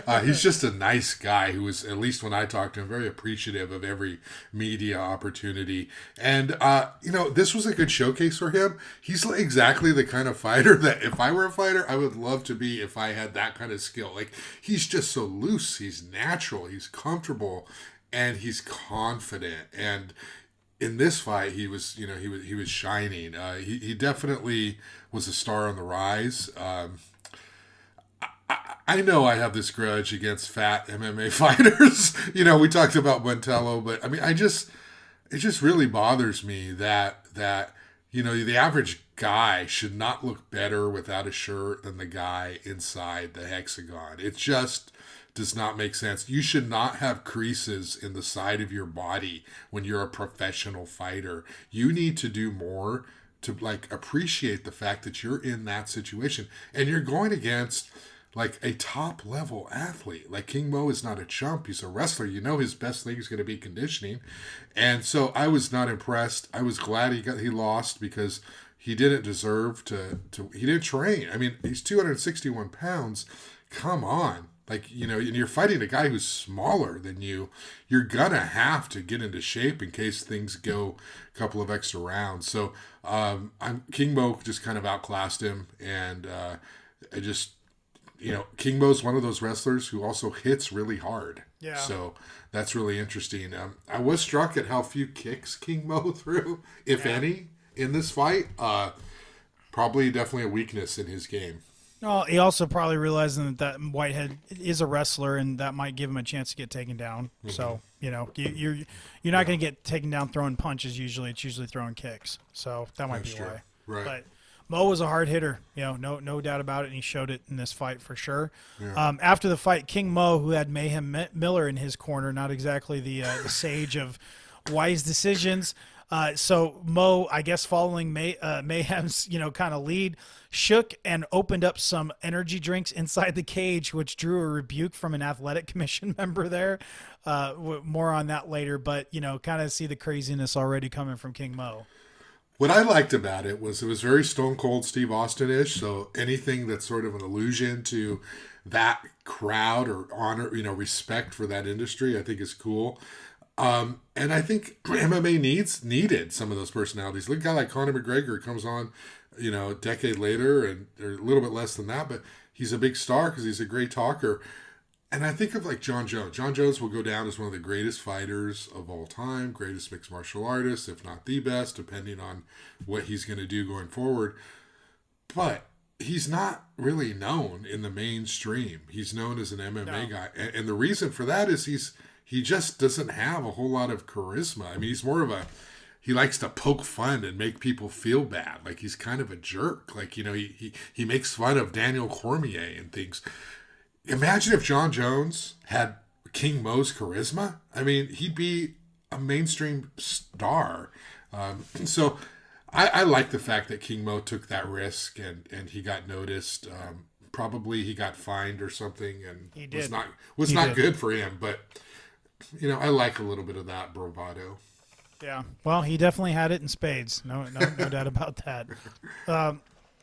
Uh, he's just a nice guy who is, at least when I talked to him, very appreciative of every media opportunity. And, uh, you know, this was a good showcase for him. He's exactly the kind of fighter that if I were a fighter, I would love to be if I had that kind of skill. Like, he's just so loose, he's natural, he's comfortable, and he's confident. And, in this fight, he was, you know, he was he was shining. Uh, he he definitely was a star on the rise. Um, I know I have this grudge against fat MMA *laughs* fighters. you know, we talked about Montello, but I mean, I just it just really bothers me that that you know the average guy should not look better without a shirt than the guy inside the hexagon. It just does not make sense. You should not have creases in the side of your body when you're a professional fighter. You need to do more to like appreciate the fact that you're in that situation and you're going against like a top level athlete. Like King Mo is not a chump, he's a wrestler. You know his best thing is going to be conditioning. And so I was not impressed. I was glad he got he lost because he didn't deserve to to he didn't train. I mean, he's 261 pounds. Come on. Like, you know, and you're fighting a guy who's smaller than you. You're gonna have to get into shape in case things go a couple of extra rounds. So um I'm King Mo just kind of outclassed him and uh I just you know, King Mo's one of those wrestlers who also hits really hard. Yeah. So that's really interesting. Um, I was struck at how few kicks King Mo *laughs* threw, if Yeah. any, in this fight. Uh, probably definitely a weakness in his game. Well, he also probably realizing that, that Whitehead is a wrestler, and that might give him a chance to get taken down. Mm-hmm. So you know, you, you're you're not going to get taken down throwing punches. Usually, it's usually throwing kicks. So that might That's be true. why. Right. But Mo was a hard hitter, you know, no no doubt about it, and he showed it in this fight for sure. Um, after the fight, King Mo, who had Mayhem Miller in his corner, not exactly the, uh, the sage of wise decisions. Uh, so Mo, I guess, following May, uh, Mayhem's you know kind of lead, shook and opened up some energy drinks inside the cage, which drew a rebuke from an athletic *laughs* commission member there. Uh, more on that later, but you know, kind of see the craziness already coming from King Mo. What I liked about it was it was very Stone Cold Steve Austin ish. So anything that's sort of an allusion to that crowd or honor, you know, respect for that industry, I think is cool. Um, and I think MMA needs needed some of those personalities. Look, a guy like Conor McGregor comes on, you know, a decade later, and or a little bit less than that, but he's a big star because he's a great talker. And I think of like Jon Jones. Jon Jones will go down as one of the greatest fighters of all time, greatest mixed martial artist, if not the best, depending on what he's going to do going forward. But he's not really known in the mainstream. He's known as an MMA No. guy, and, and the reason for that is he's he just doesn't have a whole lot of charisma. I mean, he's more of a he likes to poke fun and make people feel bad. Like he's kind of a jerk. Like you know, he he, he makes fun of Daniel Cormier and things. Imagine if Jon Jones had King Mo's charisma. I mean, he'd be a mainstream star. Um, *clears throat* so I, I, like the fact that King Mo took that risk and, and he got noticed. Um, probably he got fined or something and he did. was not was he not did. good for him. But you know, I like a little bit of that bravado. Yeah. Well, he definitely had it in spades. No, no, no *laughs* doubt about that. Um,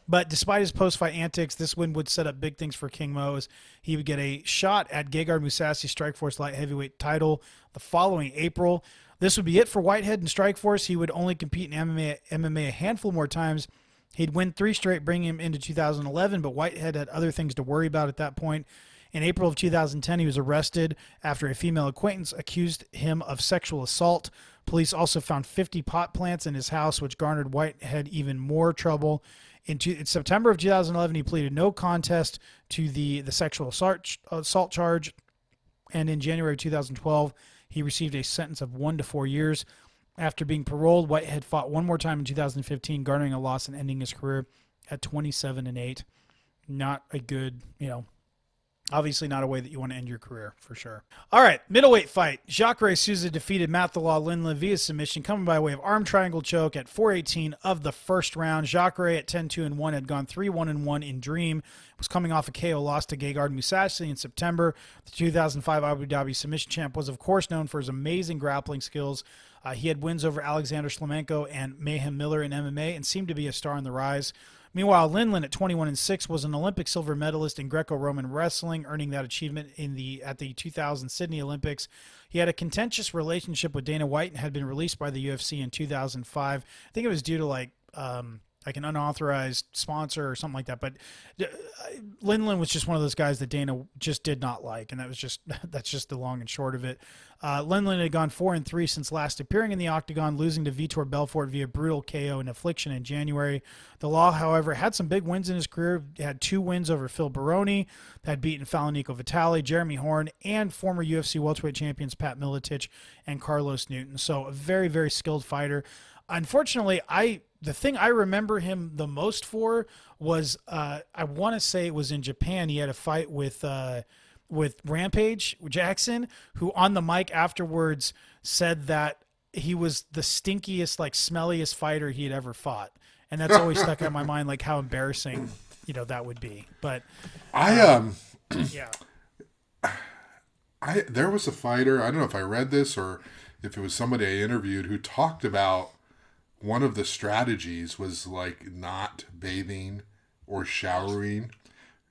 but despite his post-fight antics, this win would set up big things for King Mo as he would get a shot at Gegard Mousasi Strikeforce light heavyweight title the following April. This would be it for Whitehead in Strikeforce. He would only compete in MMA, MMA a handful more times. He'd win three straight, bringing him into 2011, but Whitehead had other things to worry about at that point. In April of 2010, he was arrested after a female acquaintance accused him of sexual assault. Police also found 50 pot plants in his house, which garnered Whitehead even more trouble. In, two, in September of 2011, he pleaded no contest to the, the sexual assault, assault charge. And in January of 2012, he received a sentence of one to four years. After being paroled, Whitehead fought one more time in 2015, garnering a loss and ending his career at 27 and 8. Not a good, you know, Obviously, not a way that you want to end your career for sure. All right, middleweight fight. Jacare Souza defeated Matt the Law Lindland via submission, coming by way of arm triangle choke at 418 of the first round. Jacare at 10 2 and 1 had gone 3 1 and 1 in Dream. Was coming off a KO loss to Gegard Mousasi in September. The 2005 Abu Dhabi submission champ was, of course, known for his amazing grappling skills. Uh, he had wins over Alexander Shlemenko and Mayhem Miller in MMA and seemed to be a star on the rise. Meanwhile, Lindland at 21 and 6 was an Olympic silver medalist in Greco-Roman wrestling, earning that achievement in the at the 2000 Sydney Olympics. He had a contentious relationship with Dana White and had been released by the UFC in 2005. I think it was due to like um, like an unauthorized sponsor or something like that. But uh, Lindland was just one of those guys that Dana just did not like, and that was just *laughs* that's just the long and short of it. Uh, Lindland had gone four and three since last appearing in the octagon, losing to Vitor Belfort via brutal KO and affliction in January. The Law, however, had some big wins in his career. Had two wins over Phil Baroni, had beaten Falaniko Vitale, Jeremy Horn, and former UFC welterweight champions Pat Miletich and Carlos Newton. So a very very skilled fighter. Unfortunately, I the thing I remember him the most for was uh, I want to say it was in Japan. He had a fight with uh, with Rampage Jackson, who on the mic afterwards said that he was the stinkiest, like smelliest fighter he had ever fought, and that's always stuck in my *laughs* mind, like how embarrassing you know that would be. But I um *clears throat* yeah, I there was a fighter. I don't know if I read this or if it was somebody I interviewed who talked about one of the strategies was like not bathing or showering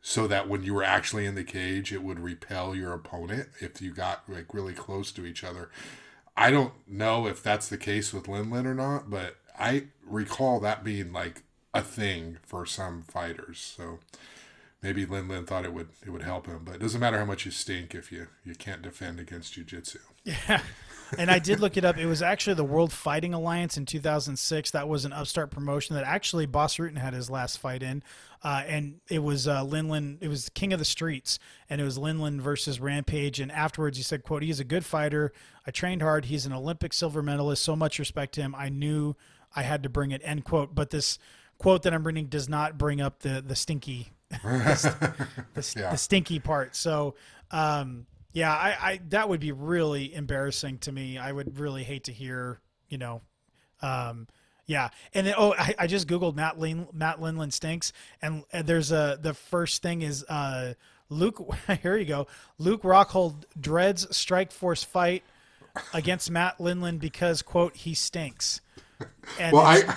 so that when you were actually in the cage it would repel your opponent if you got like really close to each other. I don't know if that's the case with Lindland or not but i recall that being like a thing for some fighters. So maybe Lindland thought it would it would help him but it doesn't matter how much you stink if you you can't defend against jiu-jitsu. Yeah and I did look it up. It was actually the World Fighting Alliance in 2006. That was an upstart promotion that actually Bas Rutten had his last fight in. Uh, and it was uh, Lindland. It was King of the Streets, and it was Lindland versus Rampage. And afterwards, he said, "quote He's a good fighter. I trained hard. He's an Olympic silver medalist. So much respect to him. I knew I had to bring it." End quote. But this quote that I'm reading does not bring up the the stinky, *laughs* the, the, *laughs* Yeah. the stinky part. So. Um, yeah, I, I that would be really embarrassing to me. I would really hate to hear, you know, um, yeah. And then, oh, I, I just googled Matt Lin, Matt Lindland stinks, and, and there's a the first thing is uh, Luke. *laughs* Here you go. Luke Rockhold dreads Strike Force fight against Matt Lindland because quote he stinks. And well i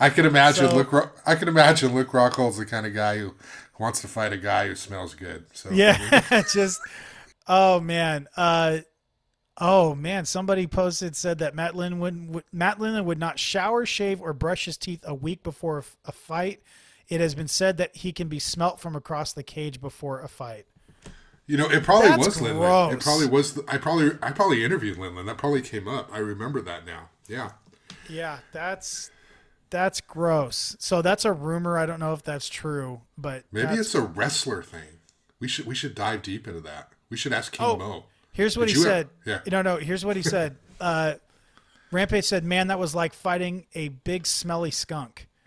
i can imagine So- luke i can imagine luke rockhold's the kind of guy who wants to fight a guy who smells good so Yeah, *laughs* just oh man. Uh oh man, somebody posted said that Matt Lin would, Matt Lindland would not shower, shave, or brush his teeth a week before a fight. It has been said that he can be smelt from across the cage before a fight. You know, it probably That's was Lindland. It probably was. I probably I probably interviewed Lindland. That probably came up. I remember that now. Yeah. Yeah, that's that's gross. So that's a rumor. I don't know if that's true, but Maybe it's a wrestler thing. We should we should dive deep into that. We should ask King Oh, Mo. Here's what Did he said. ever- yeah. No, no. Here's what he said. *laughs* Uh, Rampage said, "Man, that was like fighting a big smelly skunk." *laughs*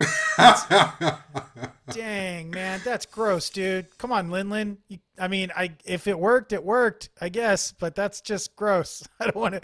Dang, man, that's gross, dude. Come on, Linlin. You, I mean, I if it worked, it worked, I guess. But that's just gross. *laughs* I don't want to.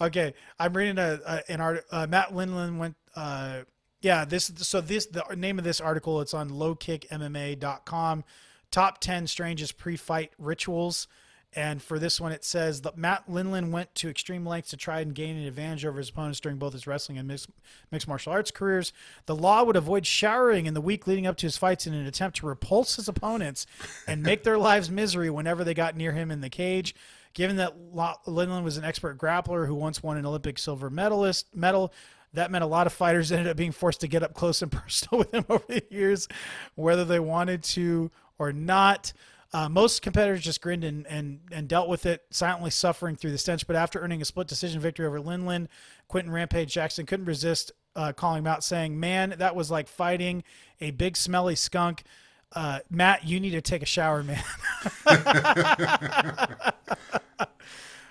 Okay, I'm reading a, a an art. Uh, Matt Lindland went. Uh, yeah, this. So this the name of this article. It's on lowkickmma.com. Top ten strangest pre-fight rituals. And for this one, it says that Matt Lindland went to extreme lengths to try and gain an advantage over his opponents during both his wrestling and mixed, mixed martial arts careers. The law would avoid showering in the week leading up to his fights in an attempt to repulse his opponents and make their lives misery whenever they got near him in the cage. Given that Lindland was an expert grappler who once won an Olympic silver medalist medal, that meant a lot of fighters *laughs* ended up being forced to get up close and personal *laughs* with him over the years, whether they wanted to or not. Uh, most competitors just grinned and, and, and dealt with it, silently suffering through the stench. But after earning a split decision victory over Lindland, Quinton Rampage Jackson couldn't resist uh, calling him out, saying, Man, that was like fighting a big, smelly skunk. Uh, Matt, you need to take a shower, man. *laughs*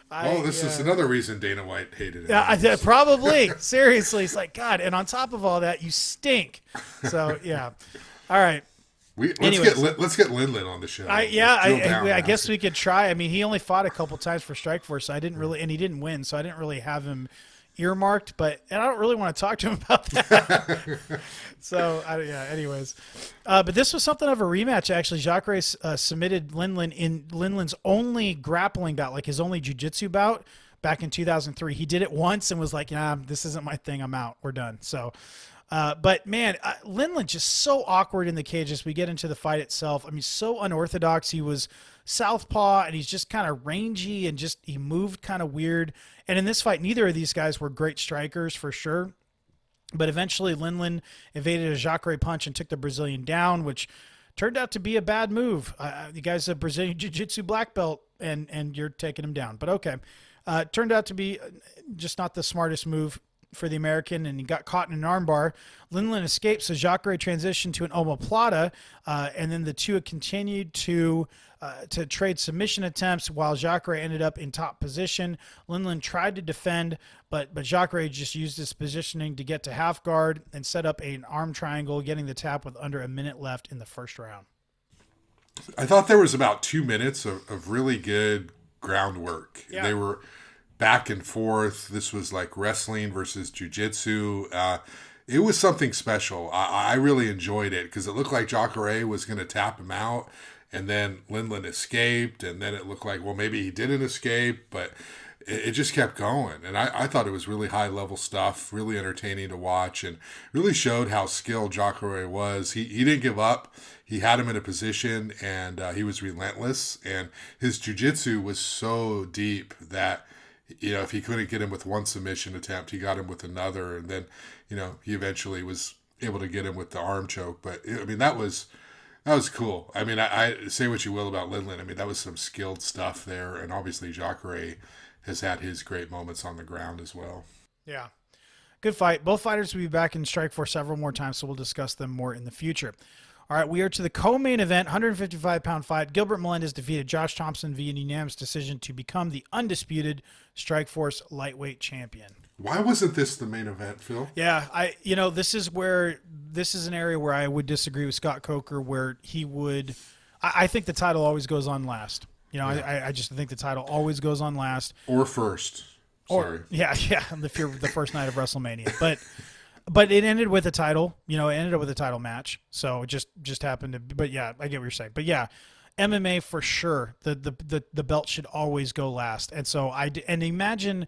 I, oh, this uh, is another reason Dana White hated it. Yeah, I, probably. Seriously, it's like God. And on top of all that, you stink. So yeah. All right. We let's Anyways, get let's get Lindland on the show. I, yeah, I, I, I guess we could try. I mean, he only fought a couple times for Strikeforce, so I didn't really, and he didn't win, so I didn't really have him earmarked. But and I don't really want to talk to him *laughs* about that. *laughs* so I, yeah. Anyways, uh, but this was something of a rematch. Actually, Jacare uh, submitted Lindland in Lindland's only grappling bout, like his only jiu-jitsu bout back in 2003. He did it once and was like, "Yeah, this isn't my thing. I'm out. We're done." So. Uh, but man, uh, Lindland just so awkward in the cage as we get into the fight itself. I mean, so unorthodox. He was southpaw and he's just kind of rangy and just he moved kind of weird. And in this fight, neither of these guys were great strikers for sure. But eventually, Lindland evaded a Jacare punch and took the Brazilian down, which turned out to be a bad move. Uh, the guy's a Brazilian Jiu Jitsu black belt, and and you're taking him down. But okay, uh, turned out to be uh, just not the smartest move for the American, and he got caught in an armbar. Lindland escaped, so Jacare transitioned to an omoplata, uh, and then the two continued to uh, to trade submission attempts while Jacare ended up in top position. Lindland tried to defend, but but Jacare just used his positioning to get to half guard and set up an arm triangle, getting the tap with under a minute left in the first round. I thought there was about two minutes of, of really good groundwork. Yeah. They were back and forth. This was like wrestling versus jujitsu. Uh, it was something special. I, I really enjoyed it because it looked like Jacare was going to tap him out, and then Lindland escaped, and then it looked like well maybe he didn't escape, but it, it just kept going. And I, I thought it was really high level stuff, really entertaining to watch, and really showed how skilled Jacare was. He he didn't give up. He had him in a position, and uh, he was relentless. And his jujitsu was so deep that you know, if he couldn't get him with one submission attempt, he got him with another, and then, you know, he eventually was able to get him with the arm choke. But I mean, that was that was cool. I mean, I, I say what you will about Lindland. I mean, that was some skilled stuff there, and obviously Jacare has had his great moments on the ground as well. Yeah. Good fight. Both fighters will be back in Strikeforce several more times, so we'll discuss them more in the future. All right, we are to the co-main event, 155 pound fight. Gilbert Melendez defeated Josh Thompson via unanimous decision to become the undisputed Strikeforce lightweight champion. Why wasn't this the main event, Phil? Yeah, I you know this is where this is an area where I would disagree with Scott Coker, where he would. I, I think the title always goes on last. You know, yeah. I, I just think the title always goes on last or first. Sorry. Or yeah, *laughs* yeah, if you're the first night of WrestleMania, but but it ended with a title. You know, it ended up with a title match. So it just just happened to. But yeah, I get what you're saying. But yeah, MMA for sure. The the the, the belt should always go last. And so I and imagine.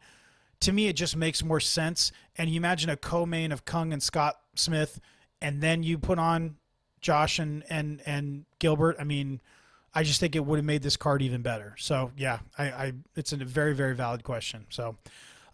To me, it just makes more sense. And you imagine a co-main of Cung and Scott Smith, and then you put on Josh and and and Gilbert. I mean, I just think it would have made this card even better. So yeah, I, I it's a very very valid question. So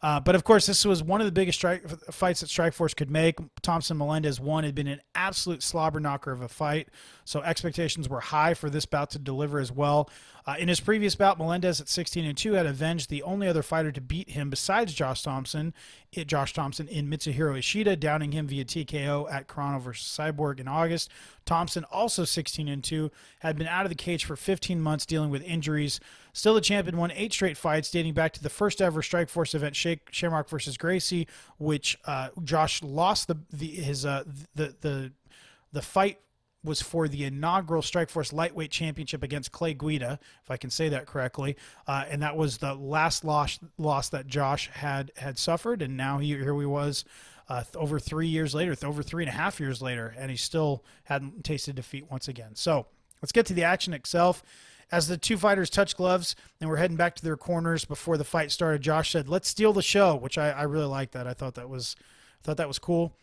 uh, but of course, this was one of the biggest strike fights that Strikeforce could make. Thompson Melendez one had been an absolute slobber knocker of a fight, so expectations were high for this bout to deliver as well. Uh, in his previous bout, Melendez at 16 and 2 had avenged the only other fighter to beat him besides Josh Thompson, it, Josh Thompson in Mitsuhiro Ishida, downing him via TKO at Carano versus Cyborg in August. Thompson, also 16 and 2, had been out of the cage for 15 months dealing with injuries. Still, the champion won eight straight fights, dating back to the first ever Strikeforce event, Shamrock versus Gracie, which uh, Josh lost the, the his uh, the the the fight was for the inaugural Strikeforce Lightweight Championship against Clay Guida, if I can say that correctly, uh, and that was the last loss loss that Josh had had suffered, and now he, here he was. Uh, over three years later, over three and a half years later, and he still hadn't tasted defeat once again. So let's get to the action itself. As the two fighters touch gloves and we're heading back to their corners before the fight started, Josh said, "Let's steal the show," which I, I really liked that. I thought that was thought that was cool.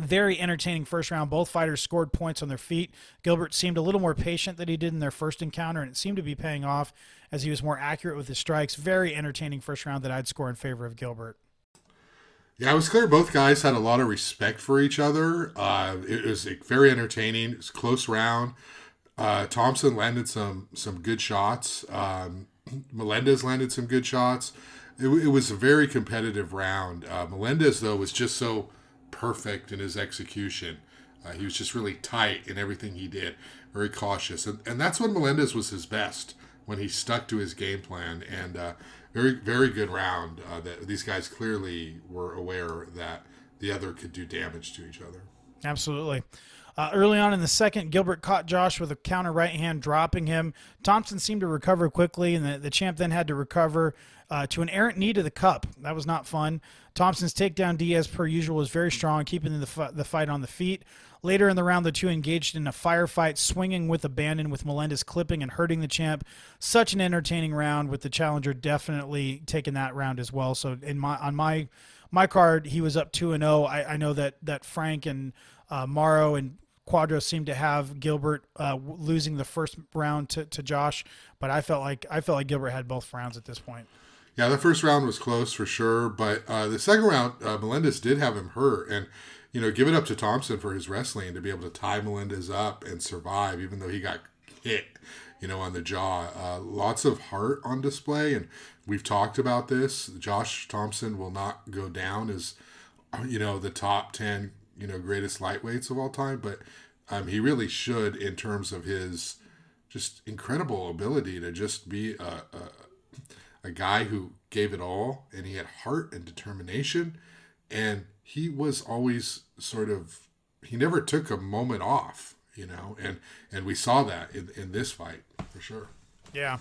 Very entertaining first round. Both fighters scored points on their feet. Gilbert seemed a little more patient than he did in their first encounter, and it seemed to be paying off as he was more accurate with his strikes. Very entertaining first round that I'd score in favor of Gilbert. Yeah, it was clear both guys had a lot of respect for each other. Uh, it was very entertaining. It was close round. Uh, Thompson landed some some good shots. Um, Melendez landed some good shots. It, it was a very competitive round. Uh, Melendez though was just so perfect in his execution. Uh, he was just really tight in everything he did, very cautious, and and that's when Melendez was his best when he stuck to his game plan. And uh, very very good round. Uh, that these guys clearly were aware that the other could do damage to each other. Absolutely. Uh, early on in the second, Gilbert caught Josh with a counter right hand, dropping him. Thompson seemed to recover quickly, and the, the champ then had to recover uh, to an errant knee to the cup. That was not fun. Thompson's takedown D, as per usual, was very strong, keeping the, the fight on the feet. Later in the round, the two engaged in a firefight, swinging with abandon, with Melendez clipping and hurting the champ. Such an entertaining round, with the challenger definitely taking that round as well. So, in my on my my card, he was up two and zero. Oh. I, I know that that Frank and uh, Mauro and Quadro seemed to have Gilbert uh, losing the first round to, to Josh, but I felt like I felt like Gilbert had both rounds at this point. Yeah, the first round was close for sure, but uh, the second round, uh, Melendez did have him hurt, and you know, give it up to Thompson for his wrestling to be able to tie Melendez up and survive, even though he got hit, you know, on the jaw. Uh, lots of heart on display, and we've talked about this. Josh Thompson will not go down as, you know, the top ten you know greatest lightweights of all time, but um, he really should in terms of his just incredible ability to just be a, a, a guy who gave it all and he had heart and determination. And he was always sort of he never took a moment off you know and and we saw that in, in this fight for sure. Yeah.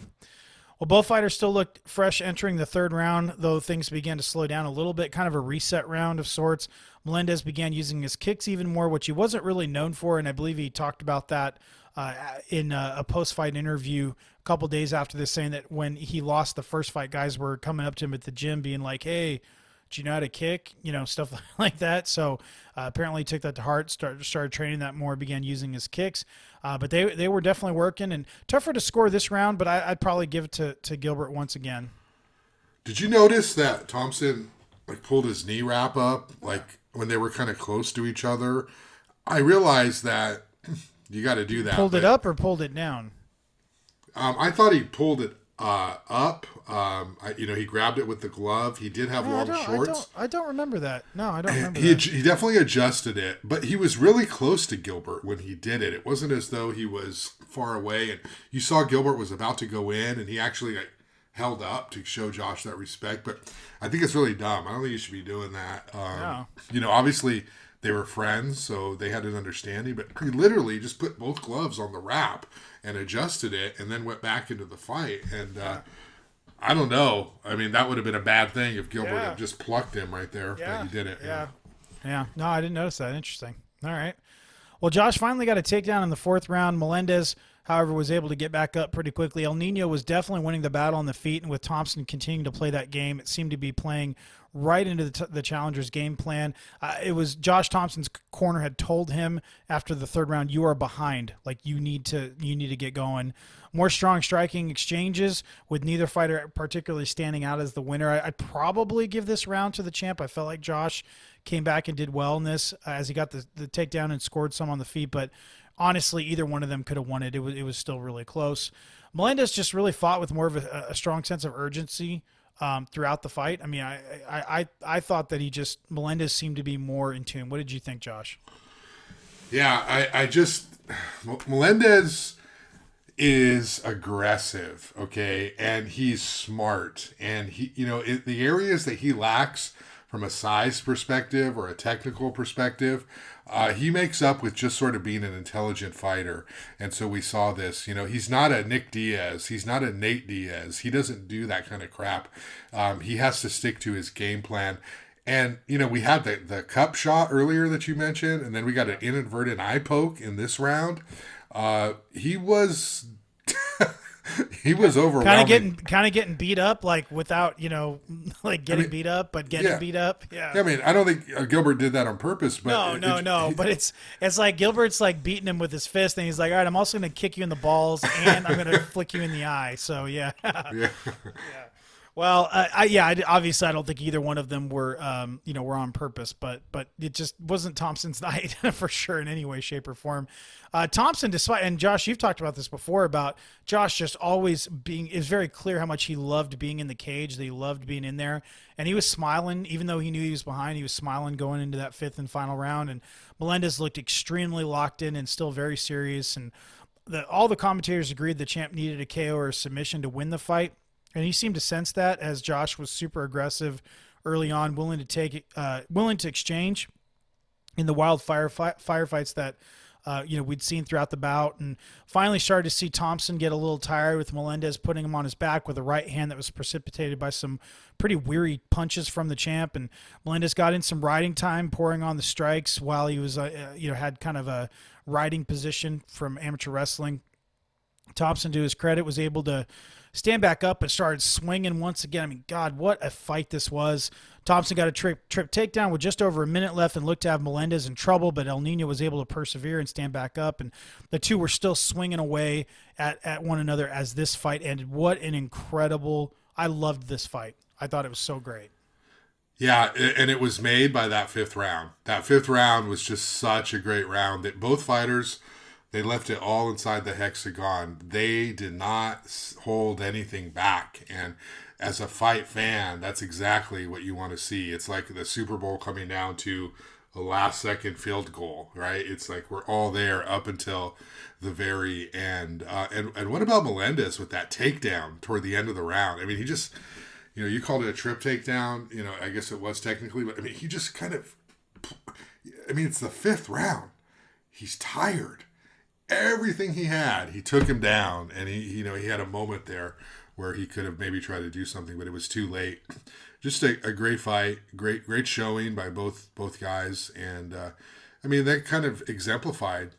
Well, both fighters still looked fresh entering the third round, though things began to slow down a little bit, kind of a reset round of sorts. Melendez began using his kicks even more, which he wasn't really known for, and I believe he talked about that uh, in a, a post-fight interview a couple days after this, saying that when he lost the first fight, guys were coming up to him at the gym, being like, "Hey, do you know how to kick? You know, *laughs* stuff like that. So uh, apparently, he took that to heart. Started started training that more. Began using his kicks. Uh, but they they were definitely working and tougher to score this round. But I, would probably give it to to Gilbert once again. Did you notice that Thompson like pulled his knee wrap up like when they were kind of close to each other? I realized that *clears throat* you got to do that. Pulled it up or pulled it down? Um, I thought he pulled it uh, up. Um, I, you know, he grabbed it with the glove. He did have long I shorts. I don't, I don't, remember that. No, I don't remember. He, that. he definitely adjusted it, but he was really close to Gilbert when he did it. It wasn't as though he was far away, and you saw Gilbert was about to go in, and he actually like held up to show Josh that respect. But I think it's really dumb. I don't think you should be doing that. Um, no. You know, obviously they were friends, so they had an understanding. But he literally just put both gloves on the wrap and adjusted it, and then went back into the fight. And uh, I don't know. I mean, that would have been a bad thing if Gilbert yeah. had just plucked him right there. Yeah. But he did it. Yeah. yeah. Yeah. No, I didn't notice that. Interesting. All right. Well, Josh finally got a takedown in the fourth round. Melendez however, was able to get back up pretty quickly. El Nino was definitely winning the battle on the feet, and with Thompson continuing to play that game, it seemed to be playing right into the, t- the challenger's game plan. Uh, it was Josh Thompson's corner had told him after the third round, "You are behind. Like you need to you need to get going." More strong striking exchanges with neither fighter particularly standing out as the winner. I, would probably give this round to the champ. I felt like Josh came back and did well in this uh, as he got the, the takedown and scored some on the feet, but honestly, either one of them could have won it. It was, it was still really close. Melendez just really fought with more of a, a strong sense of urgency um, throughout the fight. I mean, I, I, I, I thought that he just Melendez seemed to be more in tune. What did you think, Josh? Yeah, I, I just Melendez is aggressive, okay, and he's smart, and he, you know, the areas that he lacks from a size perspective or a technical perspective, uh, he makes up with just sort of being an intelligent fighter. And so we saw this. You know, he's not a Nick Diaz. He's not a Nate Diaz. He doesn't do that kind of crap. Um, he has to stick to his game plan. And, you know, we had the, the cup shot earlier that you mentioned, and then we got an inadvertent eye poke in this round. Uh, he was *laughs* *laughs* he was overwhelming. Kind of getting kind of getting beat up, like without you know, *laughs* like getting I mean, beat up, but getting yeah. beat up. Yeah. yeah. I mean, I don't think uh, Gilbert did that on purpose, but no, it, no, it, no. but it's it's like Gilbert's like beating him with his fist, and he's like, "All right, I'm also going to kick you in the balls, and I'm going *laughs* to flick you in the eye." So yeah. yeah. yeah. Well, uh, I, yeah, I, obviously, I don't think either one of them were, um, you know, were on purpose, but but it just wasn't Thompson's *laughs* night for sure in any way, shape, or form. Uh, Thompson, despite and Josh, you've talked about this before about Josh just always being. It's very clear how much he loved being in the cage. That he loved being in there, and he was smiling even though he knew he was behind. He was smiling going into that fifth and final round. And Melendez looked extremely locked in and still very serious. And the, all the commentators agreed the champ needed a KO or a submission to win the fight and he seemed to sense that as Josh was super aggressive early on, willing to take, uh, willing to exchange in the wild fire firefights that uh, you know we'd seen throughout the bout, and finally started to see Thompson get a little tired with Melendez putting him on his back with a right hand that was precipitated by some pretty weary punches from the champ, and Melendez got in some riding time, pouring on the strikes while he was uh, uh you know had kind of a riding position from amateur wrestling. Thompson, to his credit, was able to stand back up and started swinging once again. I mean, God, what a fight this was. Thompson got a trip, trip takedown with just over a minute left and looked to have Melendez in trouble, but El Nino was able to persevere and stand back up. And the two were still swinging away at, at one another as this fight ended. What an incredible. I loved this fight. I thought it was so great. Yeah, and it was made by that fifth round. That fifth round was just such a great round that both fighters they left it all inside the hexagon. They did not hold anything back. And as a fight fan, that's exactly what you want to see. It's like the Super Bowl coming down to a last second field goal, right? It's like we're all there up until the very end. Uh, and, and what about Melendez with that takedown toward the end of the round? I mean, he just, you know, you called it a trip takedown. You know, I guess it was technically, but I mean, he just kind of, I mean, it's the fifth round. He's tired everything he had, he took him down, and he, you know, he had a moment there where he could have maybe tried to do something, but it was too late. *clears throat* Just a, a great fight, great, great showing by both both guys, and uh, I mean that kind of exemplified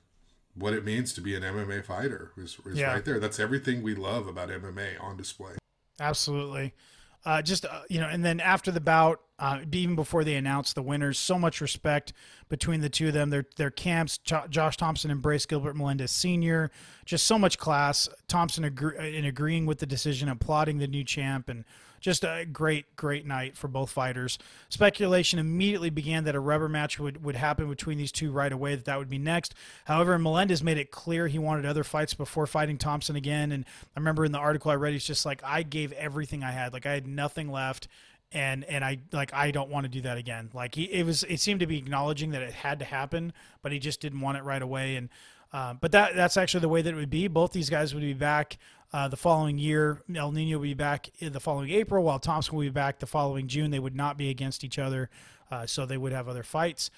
what it means to be an MMA fighter. Is, is yeah. right there. That's everything we love about MMA on display. Absolutely. Uh, just uh, you know, and then after the bout, uh, even before they announced the winners, so much respect between the two of them. Their their camps, Josh Thompson embraced Gilbert Melendez Sr. Just so much class. Thompson agree- in agreeing with the decision, applauding the new champ, and just a great, great night for both fighters. Speculation immediately began that a rubber match would, would happen between these two right away, that that would be next. However, Melendez made it clear he wanted other fights before fighting Thompson again. And I remember in the article I read, he's just like, I gave everything I had. Like, I had nothing left and and I like I don't want to do that again. Like he it was it seemed to be acknowledging that it had to happen, but he just didn't want it right away. And uh, but that that's actually the way that it would be. Both these guys would be back uh, the following year. El Nino will be back in the following April, while Thompson will be back the following June. They would not be against each other, uh, so they would have other fights.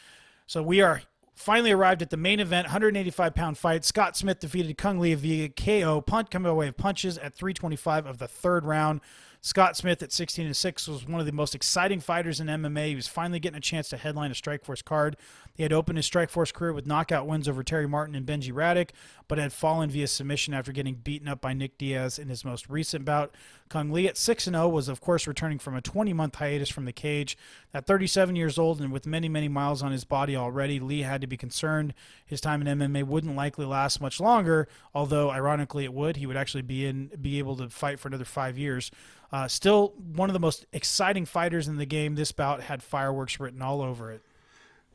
So we are finally arrived at the main event 185 pound fight scott smith defeated Cung Le via ko punt coming away of punches at 325 of the third round Scott Smith at 16 and 6 was one of the most exciting fighters in MMA. He was finally getting a chance to headline a Strikeforce card. He had opened his Strikeforce career with knockout wins over Terry Martin and Benji Radach, but had fallen via submission after getting beaten up by Nick Diaz in his most recent bout. Cung Le at 6 0 was, of course, returning from a 20 month hiatus from the cage. At 37 years old and with many, many miles on his body already, Le had to be concerned his time in MMA wouldn't likely last much longer, although, ironically, it would. He would actually be, in, be able to fight for another five years. Uh, still one of the most exciting fighters in the game. This bout had fireworks written all over it.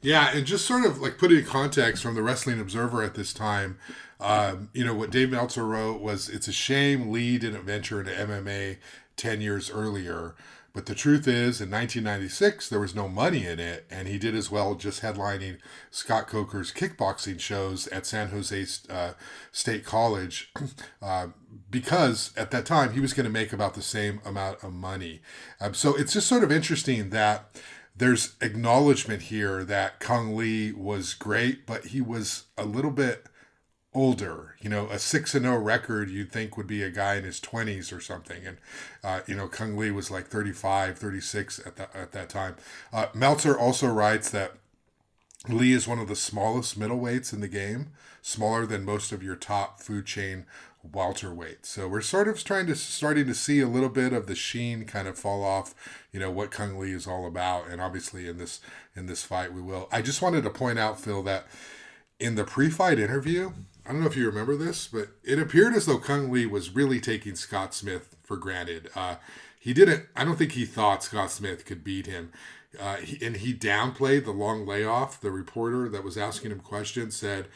Yeah, and just sort of like putting in context from the Wrestling Observer at this time, um, you know, what Dave Meltzer wrote was it's a shame Le didn't venture into MMA 10 years earlier. But the truth is, in 1996, there was no money in it, and he did as well just headlining Scott Coker's kickboxing shows at San Jose uh, State College *clears throat* uh, because at that time he was going to make about the same amount of money. Um, so it's just sort of interesting that there's acknowledgement here that Cung Le was great, but he was a little bit older. You know, a six and zero record you'd think would be a guy in his twenties or something, and uh, you know Cung Le was like 35, 36 at that at that time. Uh, Meltzer also writes that Le is one of the smallest middleweights in the game, smaller than most of your top food chain welterweight. So we're sort of trying to starting to see a little bit of the sheen kind of fall off, you know, what Cung Le is all about. And obviously in this in this fight we will. I just wanted to point out, Phil, that in the pre-fight interview, I don't know if you remember this, but it appeared as though Cung Le was really taking Scott Smith for granted. Uh, he didn't. I don't think he thought Scott Smith could beat him. Uh, he, and he downplayed the long layoff. The reporter that was asking him questions said,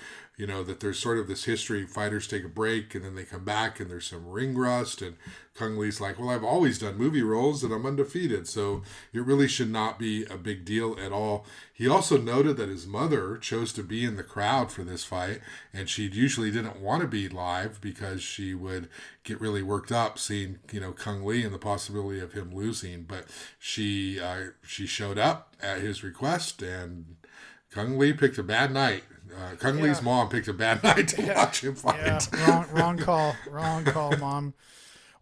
you know, that there's sort of this history fighters take a break and then they come back and there's some ring rust. And Cung Le's like, well, I've always done movie roles and I'm undefeated. So it really should not be a big deal at all. He also noted that his mother chose to be in the crowd for this fight and she usually didn't want to be live because she would get really worked up seeing, you know, Cung Le and the possibility of him losing. But she, uh, she showed up at his request and Cung Le picked a bad night uh, Cung yeah. Le's mom picked a bad *laughs* night to yeah. watch him fight. Yeah, wrong, wrong call. Wrong call, mom.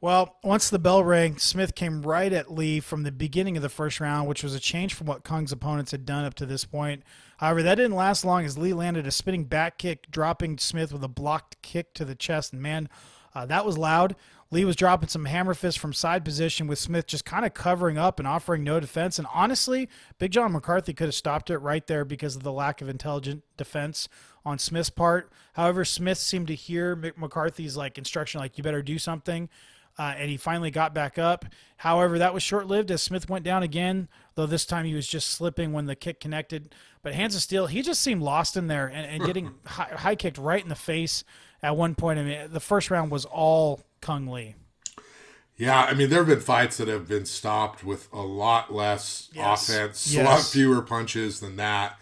Well, once the bell rang, Smith came right at Le from the beginning of the first round, which was a change from what Cung's opponents had done up to this point. However, that didn't last long as Le landed a spinning back kick, dropping Smith with a blocked kick to the chest. And man, uh, that was loud. Le was dropping some hammer fists from side position with Smith just kind of covering up and offering no defense. And honestly, Big John McCarthy could have stopped it right there because of the lack of intelligent defense on Smith's part. However, Smith seemed to hear McCarthy's like instruction, like you better do something. Uh, and he finally got back up. However, that was short lived as Smith went down again, though this time he was just slipping when the kick connected. But Hands of Steel, he just seemed lost in there and, and getting *laughs* high, high kicked right in the face at one point. I mean, the first round was all Cung Le. Yeah, I mean, there have been fights that have been stopped with a lot less yes. offense, yes. a lot fewer punches than that.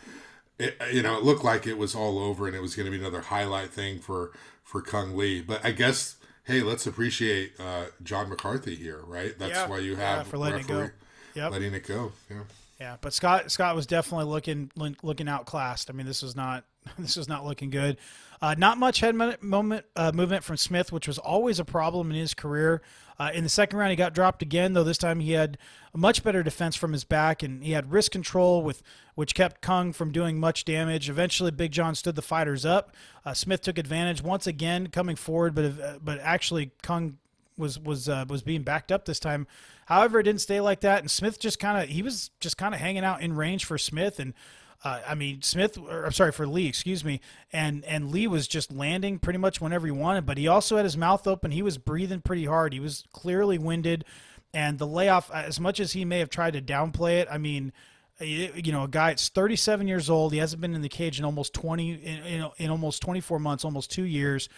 It, you know, it looked like it was all over and it was going to be another highlight thing for for Cung Le. But I guess, hey, let's appreciate uh, John McCarthy here, right? That's yeah. why you have yeah, for letting referee, it go. Yep. letting it go. Yeah. Yeah, but Scott Scott was definitely looking looking outclassed. I mean, this was not *laughs* this was not looking good. Uh, not much head moment uh, movement from Smith, which was always a problem in his career. Uh, in the second round, he got dropped again, though this time he had a much better defense from his back, and he had wrist control, with which kept Cung from doing much damage. Eventually, Big John stood the fighters up. Uh, Smith took advantage once again, coming forward, but uh, but actually Cung was was uh, was being backed up this time. However, it didn't stay like that, and Smith just kind of he was just kind of hanging out in range for Smith and uh, I mean, Smith, or I'm sorry for Le, excuse me, and and Le was just landing pretty much whenever he wanted, but he also had his mouth open. He was breathing pretty hard. He was clearly winded, and the layoff, as much as he may have tried to downplay it, I mean, you know, a guy that's 37 years old. He hasn't been in the cage in almost 20, in, in, in almost 24 months, almost two years.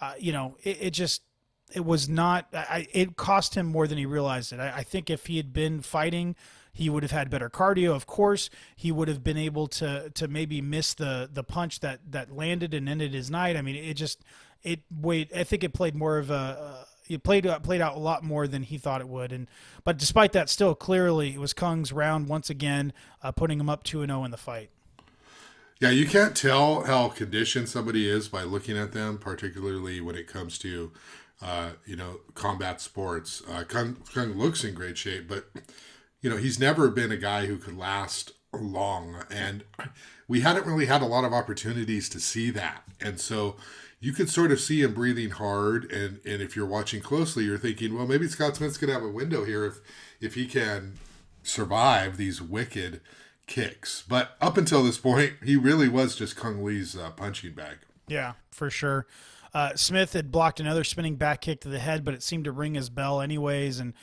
Uh, you know, it, it, just, it was not. I, it cost him more than he realized it. I, I think if he had been fighting he would have had better cardio, of course. He would have been able to to maybe miss the the punch that that landed and ended his night. I mean, it just it wait. I think it played more of a. Uh, it played uh, played out a lot more than he thought it would, and but despite that, still clearly it was Cung's round once again, uh, putting him up two and zero oh in the fight. Yeah, you can't tell how conditioned somebody is by looking at them, particularly when it comes to, uh, you know, combat sports. Uh, Cung, Cung looks in great shape, but you know, he's never been a guy who could last long. And we hadn't really had a lot of opportunities to see that. And so you could sort of see him breathing hard. And, and if you're watching closely, you're thinking, well, maybe Scott Smith's going to have a window here if, if he can survive these wicked kicks. But up until this point, he really was just Cung Le's uh, punching bag. Yeah, for sure. Uh, Smith had blocked another spinning back kick to the head, but it seemed to ring his bell anyways. And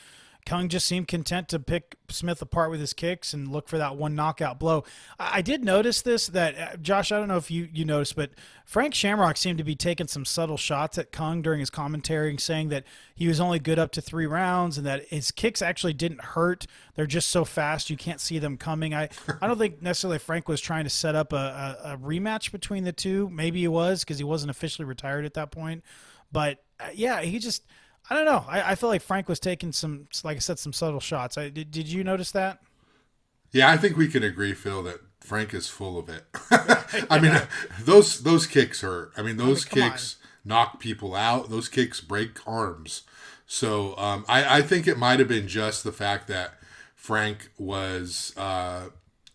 Cung just seemed content to pick Smith apart with his kicks and look for that one knockout blow. I, I did notice this that uh, Josh, I don't know if you you noticed, but Frank Shamrock seemed to be taking some subtle shots at Cung during his commentary, and saying that he was only good up to three rounds and that his kicks actually didn't hurt. They're just so fast you can't see them coming. I *laughs* I don't think necessarily Frank was trying to set up a, a, a rematch between the two. Maybe he was because he wasn't officially retired at that point. But uh, yeah, he just I don't know. I, I feel like Frank was taking some, like I said, some subtle shots. I, did, did you notice that? Yeah, I think we can agree, Phil, that Frank is full of it. *laughs* *laughs* I mean, *laughs* those those kicks hurt. I mean, those Cung kicks knock people out. Those kicks break arms. So um, I, I think it might have been just the fact that Frank was uh,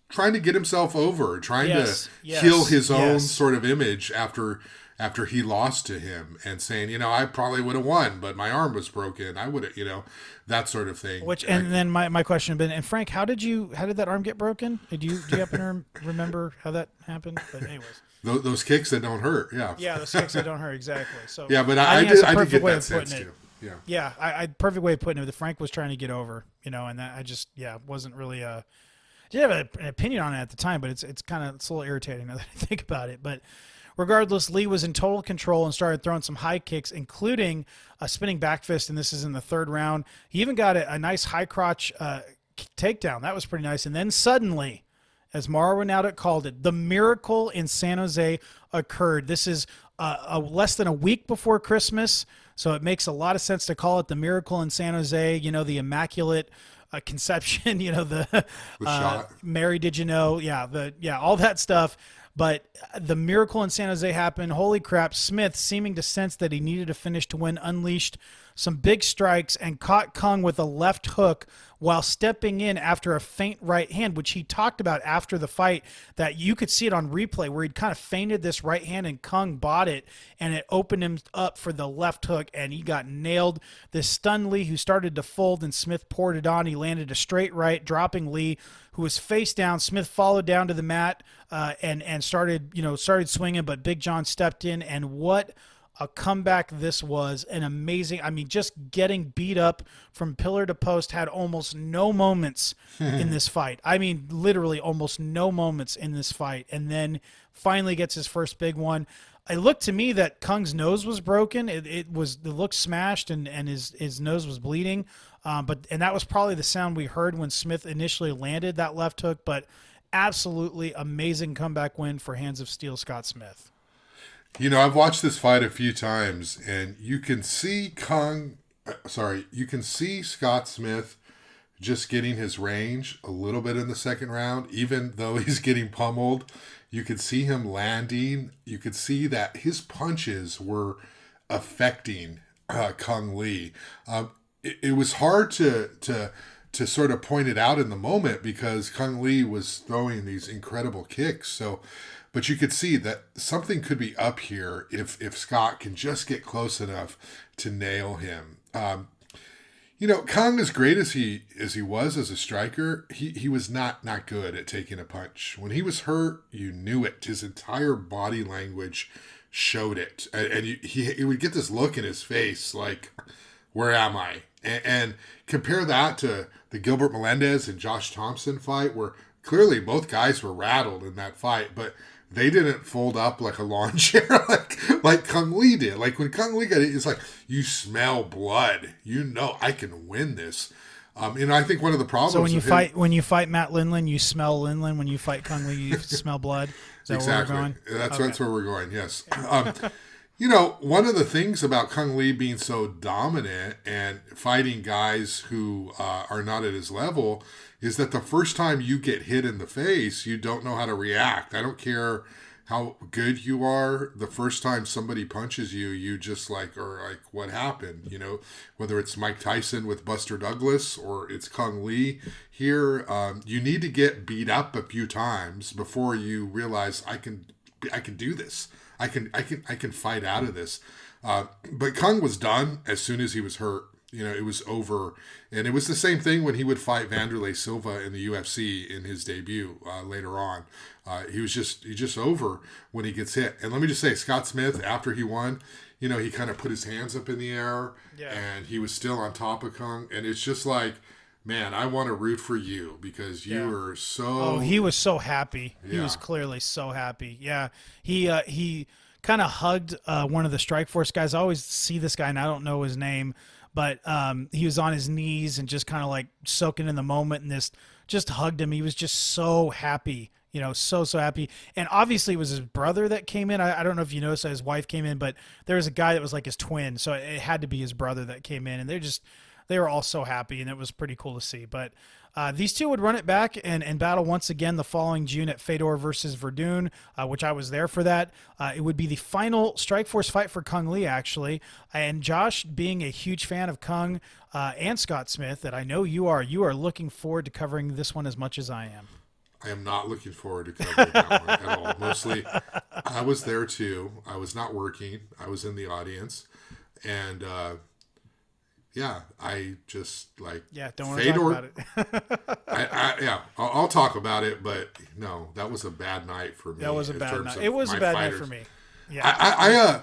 trying to get himself over, trying Yes, to yes, heal his own sort of image after after he lost to him, and saying, you know, I probably would have won, but my arm was broken. I would have, you know, that sort of thing. Which and then my, my question had been, and Frank, how did you how did that arm get broken? Did you do you happen to *laughs* remember how that happened? But anyways, those, those kicks that don't hurt, yeah, yeah, those kicks that don't hurt exactly. So yeah. But I, I, think did, a I did get that sense it. too. Yeah. Yeah, I, I perfect way of putting it. The Frank was trying to get over, you know, and that I just yeah wasn't really uh didn't have a, an opinion on it at the time, but it's it's kind of it's a little irritating now that I think about it. But regardless, Le was in total control and started throwing some high kicks, including a spinning back fist, and this is in the third round. He even got a, a nice high crotch uh, takedown. That was pretty nice. And then suddenly, as Mauro Ranallo called it, the miracle in San Jose occurred. This is uh, a, less than a week before Christmas, so it makes a lot of sense to call it the miracle in San Jose. You know, the immaculate uh, conception. *laughs* You know, the, uh. Mary, did you know? Yeah, the yeah, all that stuff. But the miracle in San Jose happened. Holy crap! Smith, seeming to sense that he needed to finish to win, unleashed some big strikes and caught Cung with a left hook while stepping in after a faint right hand, which he talked about after the fight. That you could see it on replay where he'd kind of feinted this right hand and Cung bought it and it opened him up for the left hook and he got nailed. This stunned Le, who started to fold, and Smith poured it on. He landed a straight right, dropping Le, who was face down. Smith followed down to the mat uh, and and started you know started swinging, but Big John stepped in and what a comeback this was an amazing i mean just getting beat up from pillar to post had almost no moments in *laughs* this fight. I mean literally almost no moments in this fight. And then finally gets his first big one. It looked to me that Cung's nose was broken. It, it was it looked smashed and and his his nose was bleeding. Um, but and that was probably the sound we heard when smith initially landed that left hook. But absolutely amazing comeback win for hands of steel scott smith You know, I've watched this fight a few times, and you can see Cung. uh, Sorry, you can see Scott Smith just getting his range a little bit in the second round, even *laughs* though he's getting pummeled. You could see him landing. You could see that his punches were affecting uh, Cung Le. Um, it, it was hard to to to sort of point it out in the moment because Cung Le was throwing these incredible kicks. So, but you could see that something could be up here if if Scott can just get close enough to nail him. Um, you know, Cung, as great as he as he was as a striker, he he was not not good at taking a punch. When he was hurt, you knew it. His entire body language showed it, and, and he he would get this look in his face like, "Where am I?" And, and compare that to the Gilbert Melendez and Josh Thomson fight, where clearly both guys were rattled in that fight, but they didn't fold up like a lawn *laughs* chair like like Cung Le did. Like when Cung Le got it, it's like you smell blood. You know I can win this. Um, and I think one of the problems. So when you with him- fight when you fight Matt Lindland, you smell Lindland. When you fight Cung Le, you *laughs* smell blood. Exactly, where we're going? that's that's where we're going. Yes. Um, you know, one of the things about Cung Le being so dominant and fighting guys who uh, are not at his level is that the first time you get hit in the face, you don't know how to react. I don't care how good you are. The first time somebody punches you, you just like or like, what happened? You know, whether it's Mike Tyson with Buster Douglas or it's Cung Le here, um, you need to get beat up a few times before you realize I can I can do this. I can I can I can fight out of this. Uh, but Cung was done as soon as he was hurt. You know, it was over, and it was the same thing when he would fight Wanderlei Silva in the UFC in his debut uh, later on. Uh, he was just he just over when he gets hit. And let me just say, Scott Smith after he won, you know, he kind of put his hands up in the air, Yeah. and he was still on top of Cung, and it's just like. Man, I want to root for you because you Yeah. were so. Oh, he was so happy. Yeah. He was clearly so happy. Yeah, he uh, he kind of hugged uh, one of the Strikeforce guys. I always see this guy, and I don't know his name, but um, he was on his knees and just kind of like soaking in the moment, and this just hugged him. He was just so happy. You know, so so happy, and obviously it was his brother that came in. I, I don't know if you noticed that his wife came in, but there was a guy that was like his twin, so it had to be his brother that came in, and they're just they were all so happy, and it was pretty cool to see. But uh, these two would run it back and, and battle once again the following June at Fedor versus Werdum, uh, which I was there for that. Uh, it would be the final Strikeforce fight for Cung Le, actually. And Josh, being a huge fan of Cung uh, and Scott Smith, that I know you are, you are looking forward to covering this one as much as I am. I am not looking forward to covering that one at all. Mostly, I was there too. I was not working. I was in the audience, and uh, yeah, I just like yeah. Don't want talk about it. *laughs* I, I, yeah, I'll, I'll, talk about it, but no, that was a bad night for me. That was a bad night. It was a bad fighters. night for me. Yeah, I, I, I, uh,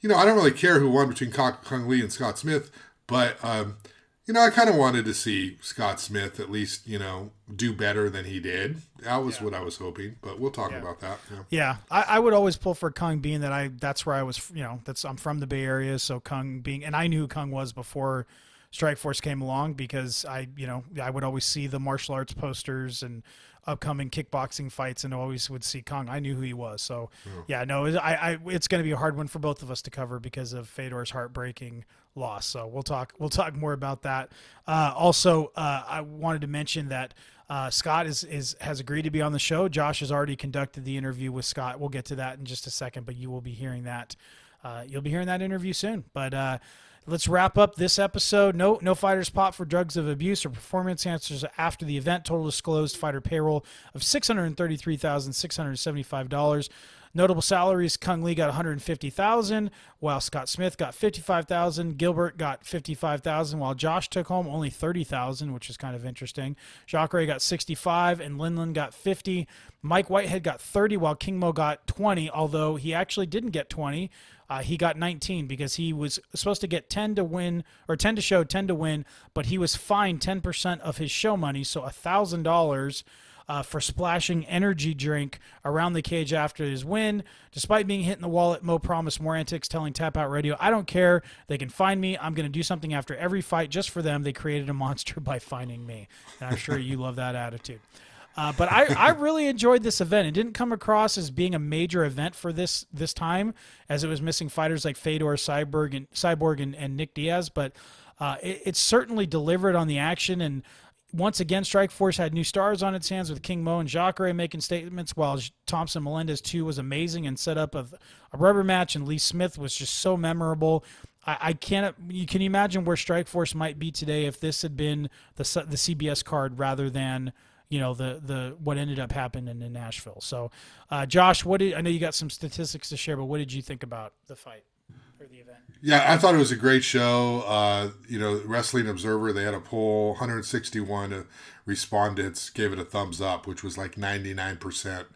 you know, I don't really care who won between Cung Le and Scott Smith, but um, you know, I kind of wanted to see Scott Smith at least, you know, do better than he did. That was yeah. what I was hoping, but we'll talk yeah. about that. Yeah, yeah. I, I, would always pull for Cung, being that I that's where I was. You know, that's I'm from the Bay Area, so Cung being, and I knew who Cung was before Strikeforce came along because I, you know, I would always see the martial arts posters and upcoming kickboxing fights and always would see Cung. I knew who he was. So yeah, yeah no, I, I, it's going to be a hard one for both of us to cover because of Fedor's heartbreaking loss. So we'll talk, we'll talk more about that. Uh, also, uh, I wanted to mention that uh, Scott is, is has agreed to be on the show. Josh has already conducted the interview with Scott. We'll get to that in just a second, but you will be hearing that. Uh, you'll be hearing that interview soon. But uh, Let's wrap up this episode. No, no fighters pop for drugs of abuse or performance enhancers after the event. Total disclosed fighter payroll of six hundred thirty-three thousand six hundred seventy-five dollars. Notable salaries: Cung Le got one hundred fifty thousand, while Scott Smith got fifty-five thousand. Gilbert got fifty-five thousand, while Josh took home only thirty thousand, which is kind of interesting. Jacare got sixty-five, and Lindland got fifty. Mike Whitehead got thirty, while King Mo got twenty. Although he actually didn't get twenty. Uh, he got 19 because he was supposed to get 10 to win or 10 to show, 10 to win, but he was fined 10% of his show money, so a $1,000 uh, for splashing energy drink around the cage after his win. Despite being hit in the wallet, Mo promised more antics, telling Tapout Radio, I don't care. They can find me. I'm going to do something after every fight just for them. They created a monster *laughs* by finding me. And I'm sure you love that attitude. Uh, but I, I really enjoyed this event. It didn't come across as being a major event for this this time, as it was missing fighters like Fedor, Cyborg, and Cyborg and, and Nick Diaz. But uh, it, it, certainly delivered on the action. And once again, Strikeforce had new stars on its hands with King Mo and Jacare making statements, while Thomson Melendez too was amazing and set up a, a rubber match. And Le Smith was just so memorable. I, I can't. You can imagine where Strikeforce might be today if this had been the the CBS card rather than you know the the what ended up happening in Nashville. So, uh, Josh, what did I know you got some statistics to share, but what did you think about the fight or the event? Yeah, I thought it was a great show. Uh, you know, Wrestling Observer they had a poll, 161 respondents gave it a thumbs up, which was like 99 percent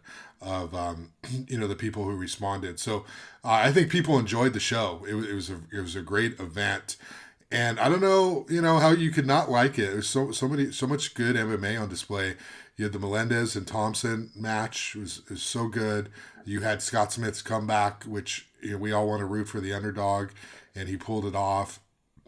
of um, *clears throat* you know the people who responded. So uh, I think people enjoyed the show. It, it was a it was a great event. And I don't know, you know, how you could not like it. There's so so many so much good MMA on display. You had the Melendez and Thomson match it was, it was so good. You had Scott Smith's comeback, which you know, we all want to root for the underdog, and he pulled it off.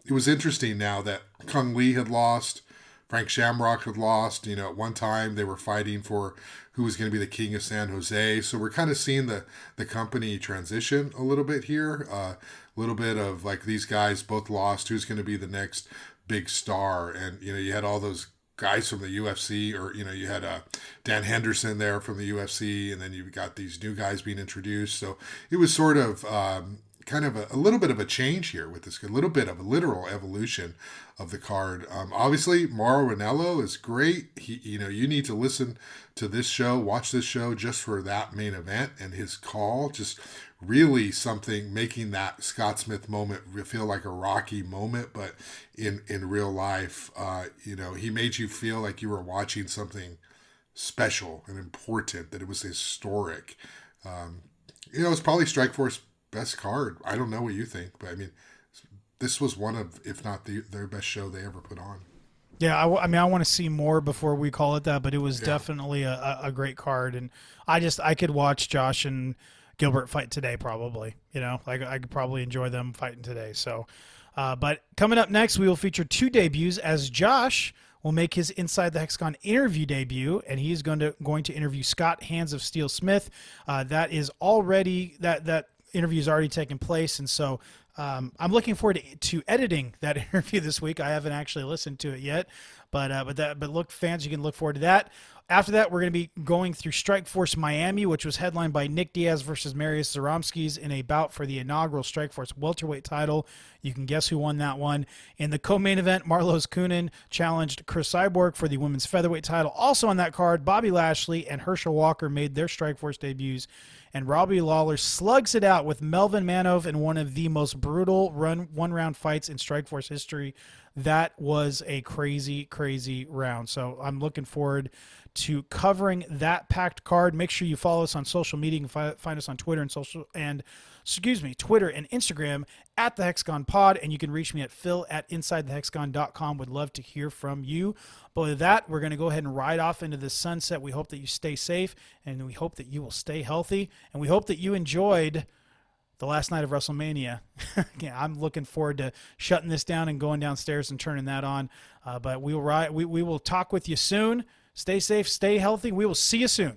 It was interesting now that Cung Le had lost, Frank Shamrock had lost. You know, at one time they were fighting for who was going to be the king of San Jose. So we're kind of seeing the the company transition a little bit here. Uh, a little bit of like these guys both lost. Who's going to be the next big star? And you know, you had all those guys from the UFC, or you know, you had uh, Dan Henderson there from the UFC, and then you've got these new guys being introduced. So it was sort of um, kind of a, a, little bit of a change here with this, a little bit of a literal evolution of the card. Um, obviously, Mauro Ranallo is great. He, you know, you need to listen to this show, watch this show just for that main event and his call. Just really something making that Scott Smith moment feel like a rocky moment, but in in real life, uh, you know, he made you feel like you were watching something special and important. That it was historic. Um, you know, it's probably Strikeforce best card. I don't know what you think, but I mean, this was one of, if not the, their best show they ever put on. Yeah, I, I mean, I want to see more before we call it that, but it was yeah. definitely a, a great card, and I just I could watch Josh and Gilbert fight today probably. You know, like I could probably enjoy them fighting today. So, uh, but coming up next, we will feature two debuts as Josh will make his Inside the Hexagon interview debut, and he's going to going to interview Scott Hands of Steel Smith. Uh, that is already that that interview is already taken place, and so um, I'm looking forward to, to editing that *laughs* interview this week. I haven't actually listened to it yet, but uh, but that but look, fans, you can look forward to that. After that, we're going to be going through Strikeforce Miami, which was headlined by Nick Diaz versus Marius Zaromskis in a bout for the inaugural Strikeforce welterweight title. You can guess who won that one. In the co-main event, Marloes Coenen challenged Cris Cyborg for the women's featherweight title. Also on that card, Bobby Lashley and Herschel Walker made their Strikeforce debuts and Robbie Lawler slugs it out with Melvin Manhoef in one of the most brutal run one round fights in Strikeforce history. That was a crazy, crazy round. So I'm looking forward to covering that packed card. Make sure you follow us on social media. You can find us on Twitter and social and excuse me, Twitter and Instagram at the Hexagon Pod, and you can reach me at phil at insidethehexagon.com. Would love to hear from you. But with that, we're going to go ahead and ride off into the sunset. We hope that you stay safe, and we hope that you will stay healthy, and we hope that you enjoyed the last night of WrestleMania. *laughs* yeah, I'm looking forward to shutting this down and going downstairs and turning that on. Uh, but we will ride, we, we will talk with you soon. Stay safe, stay healthy. We will see you soon.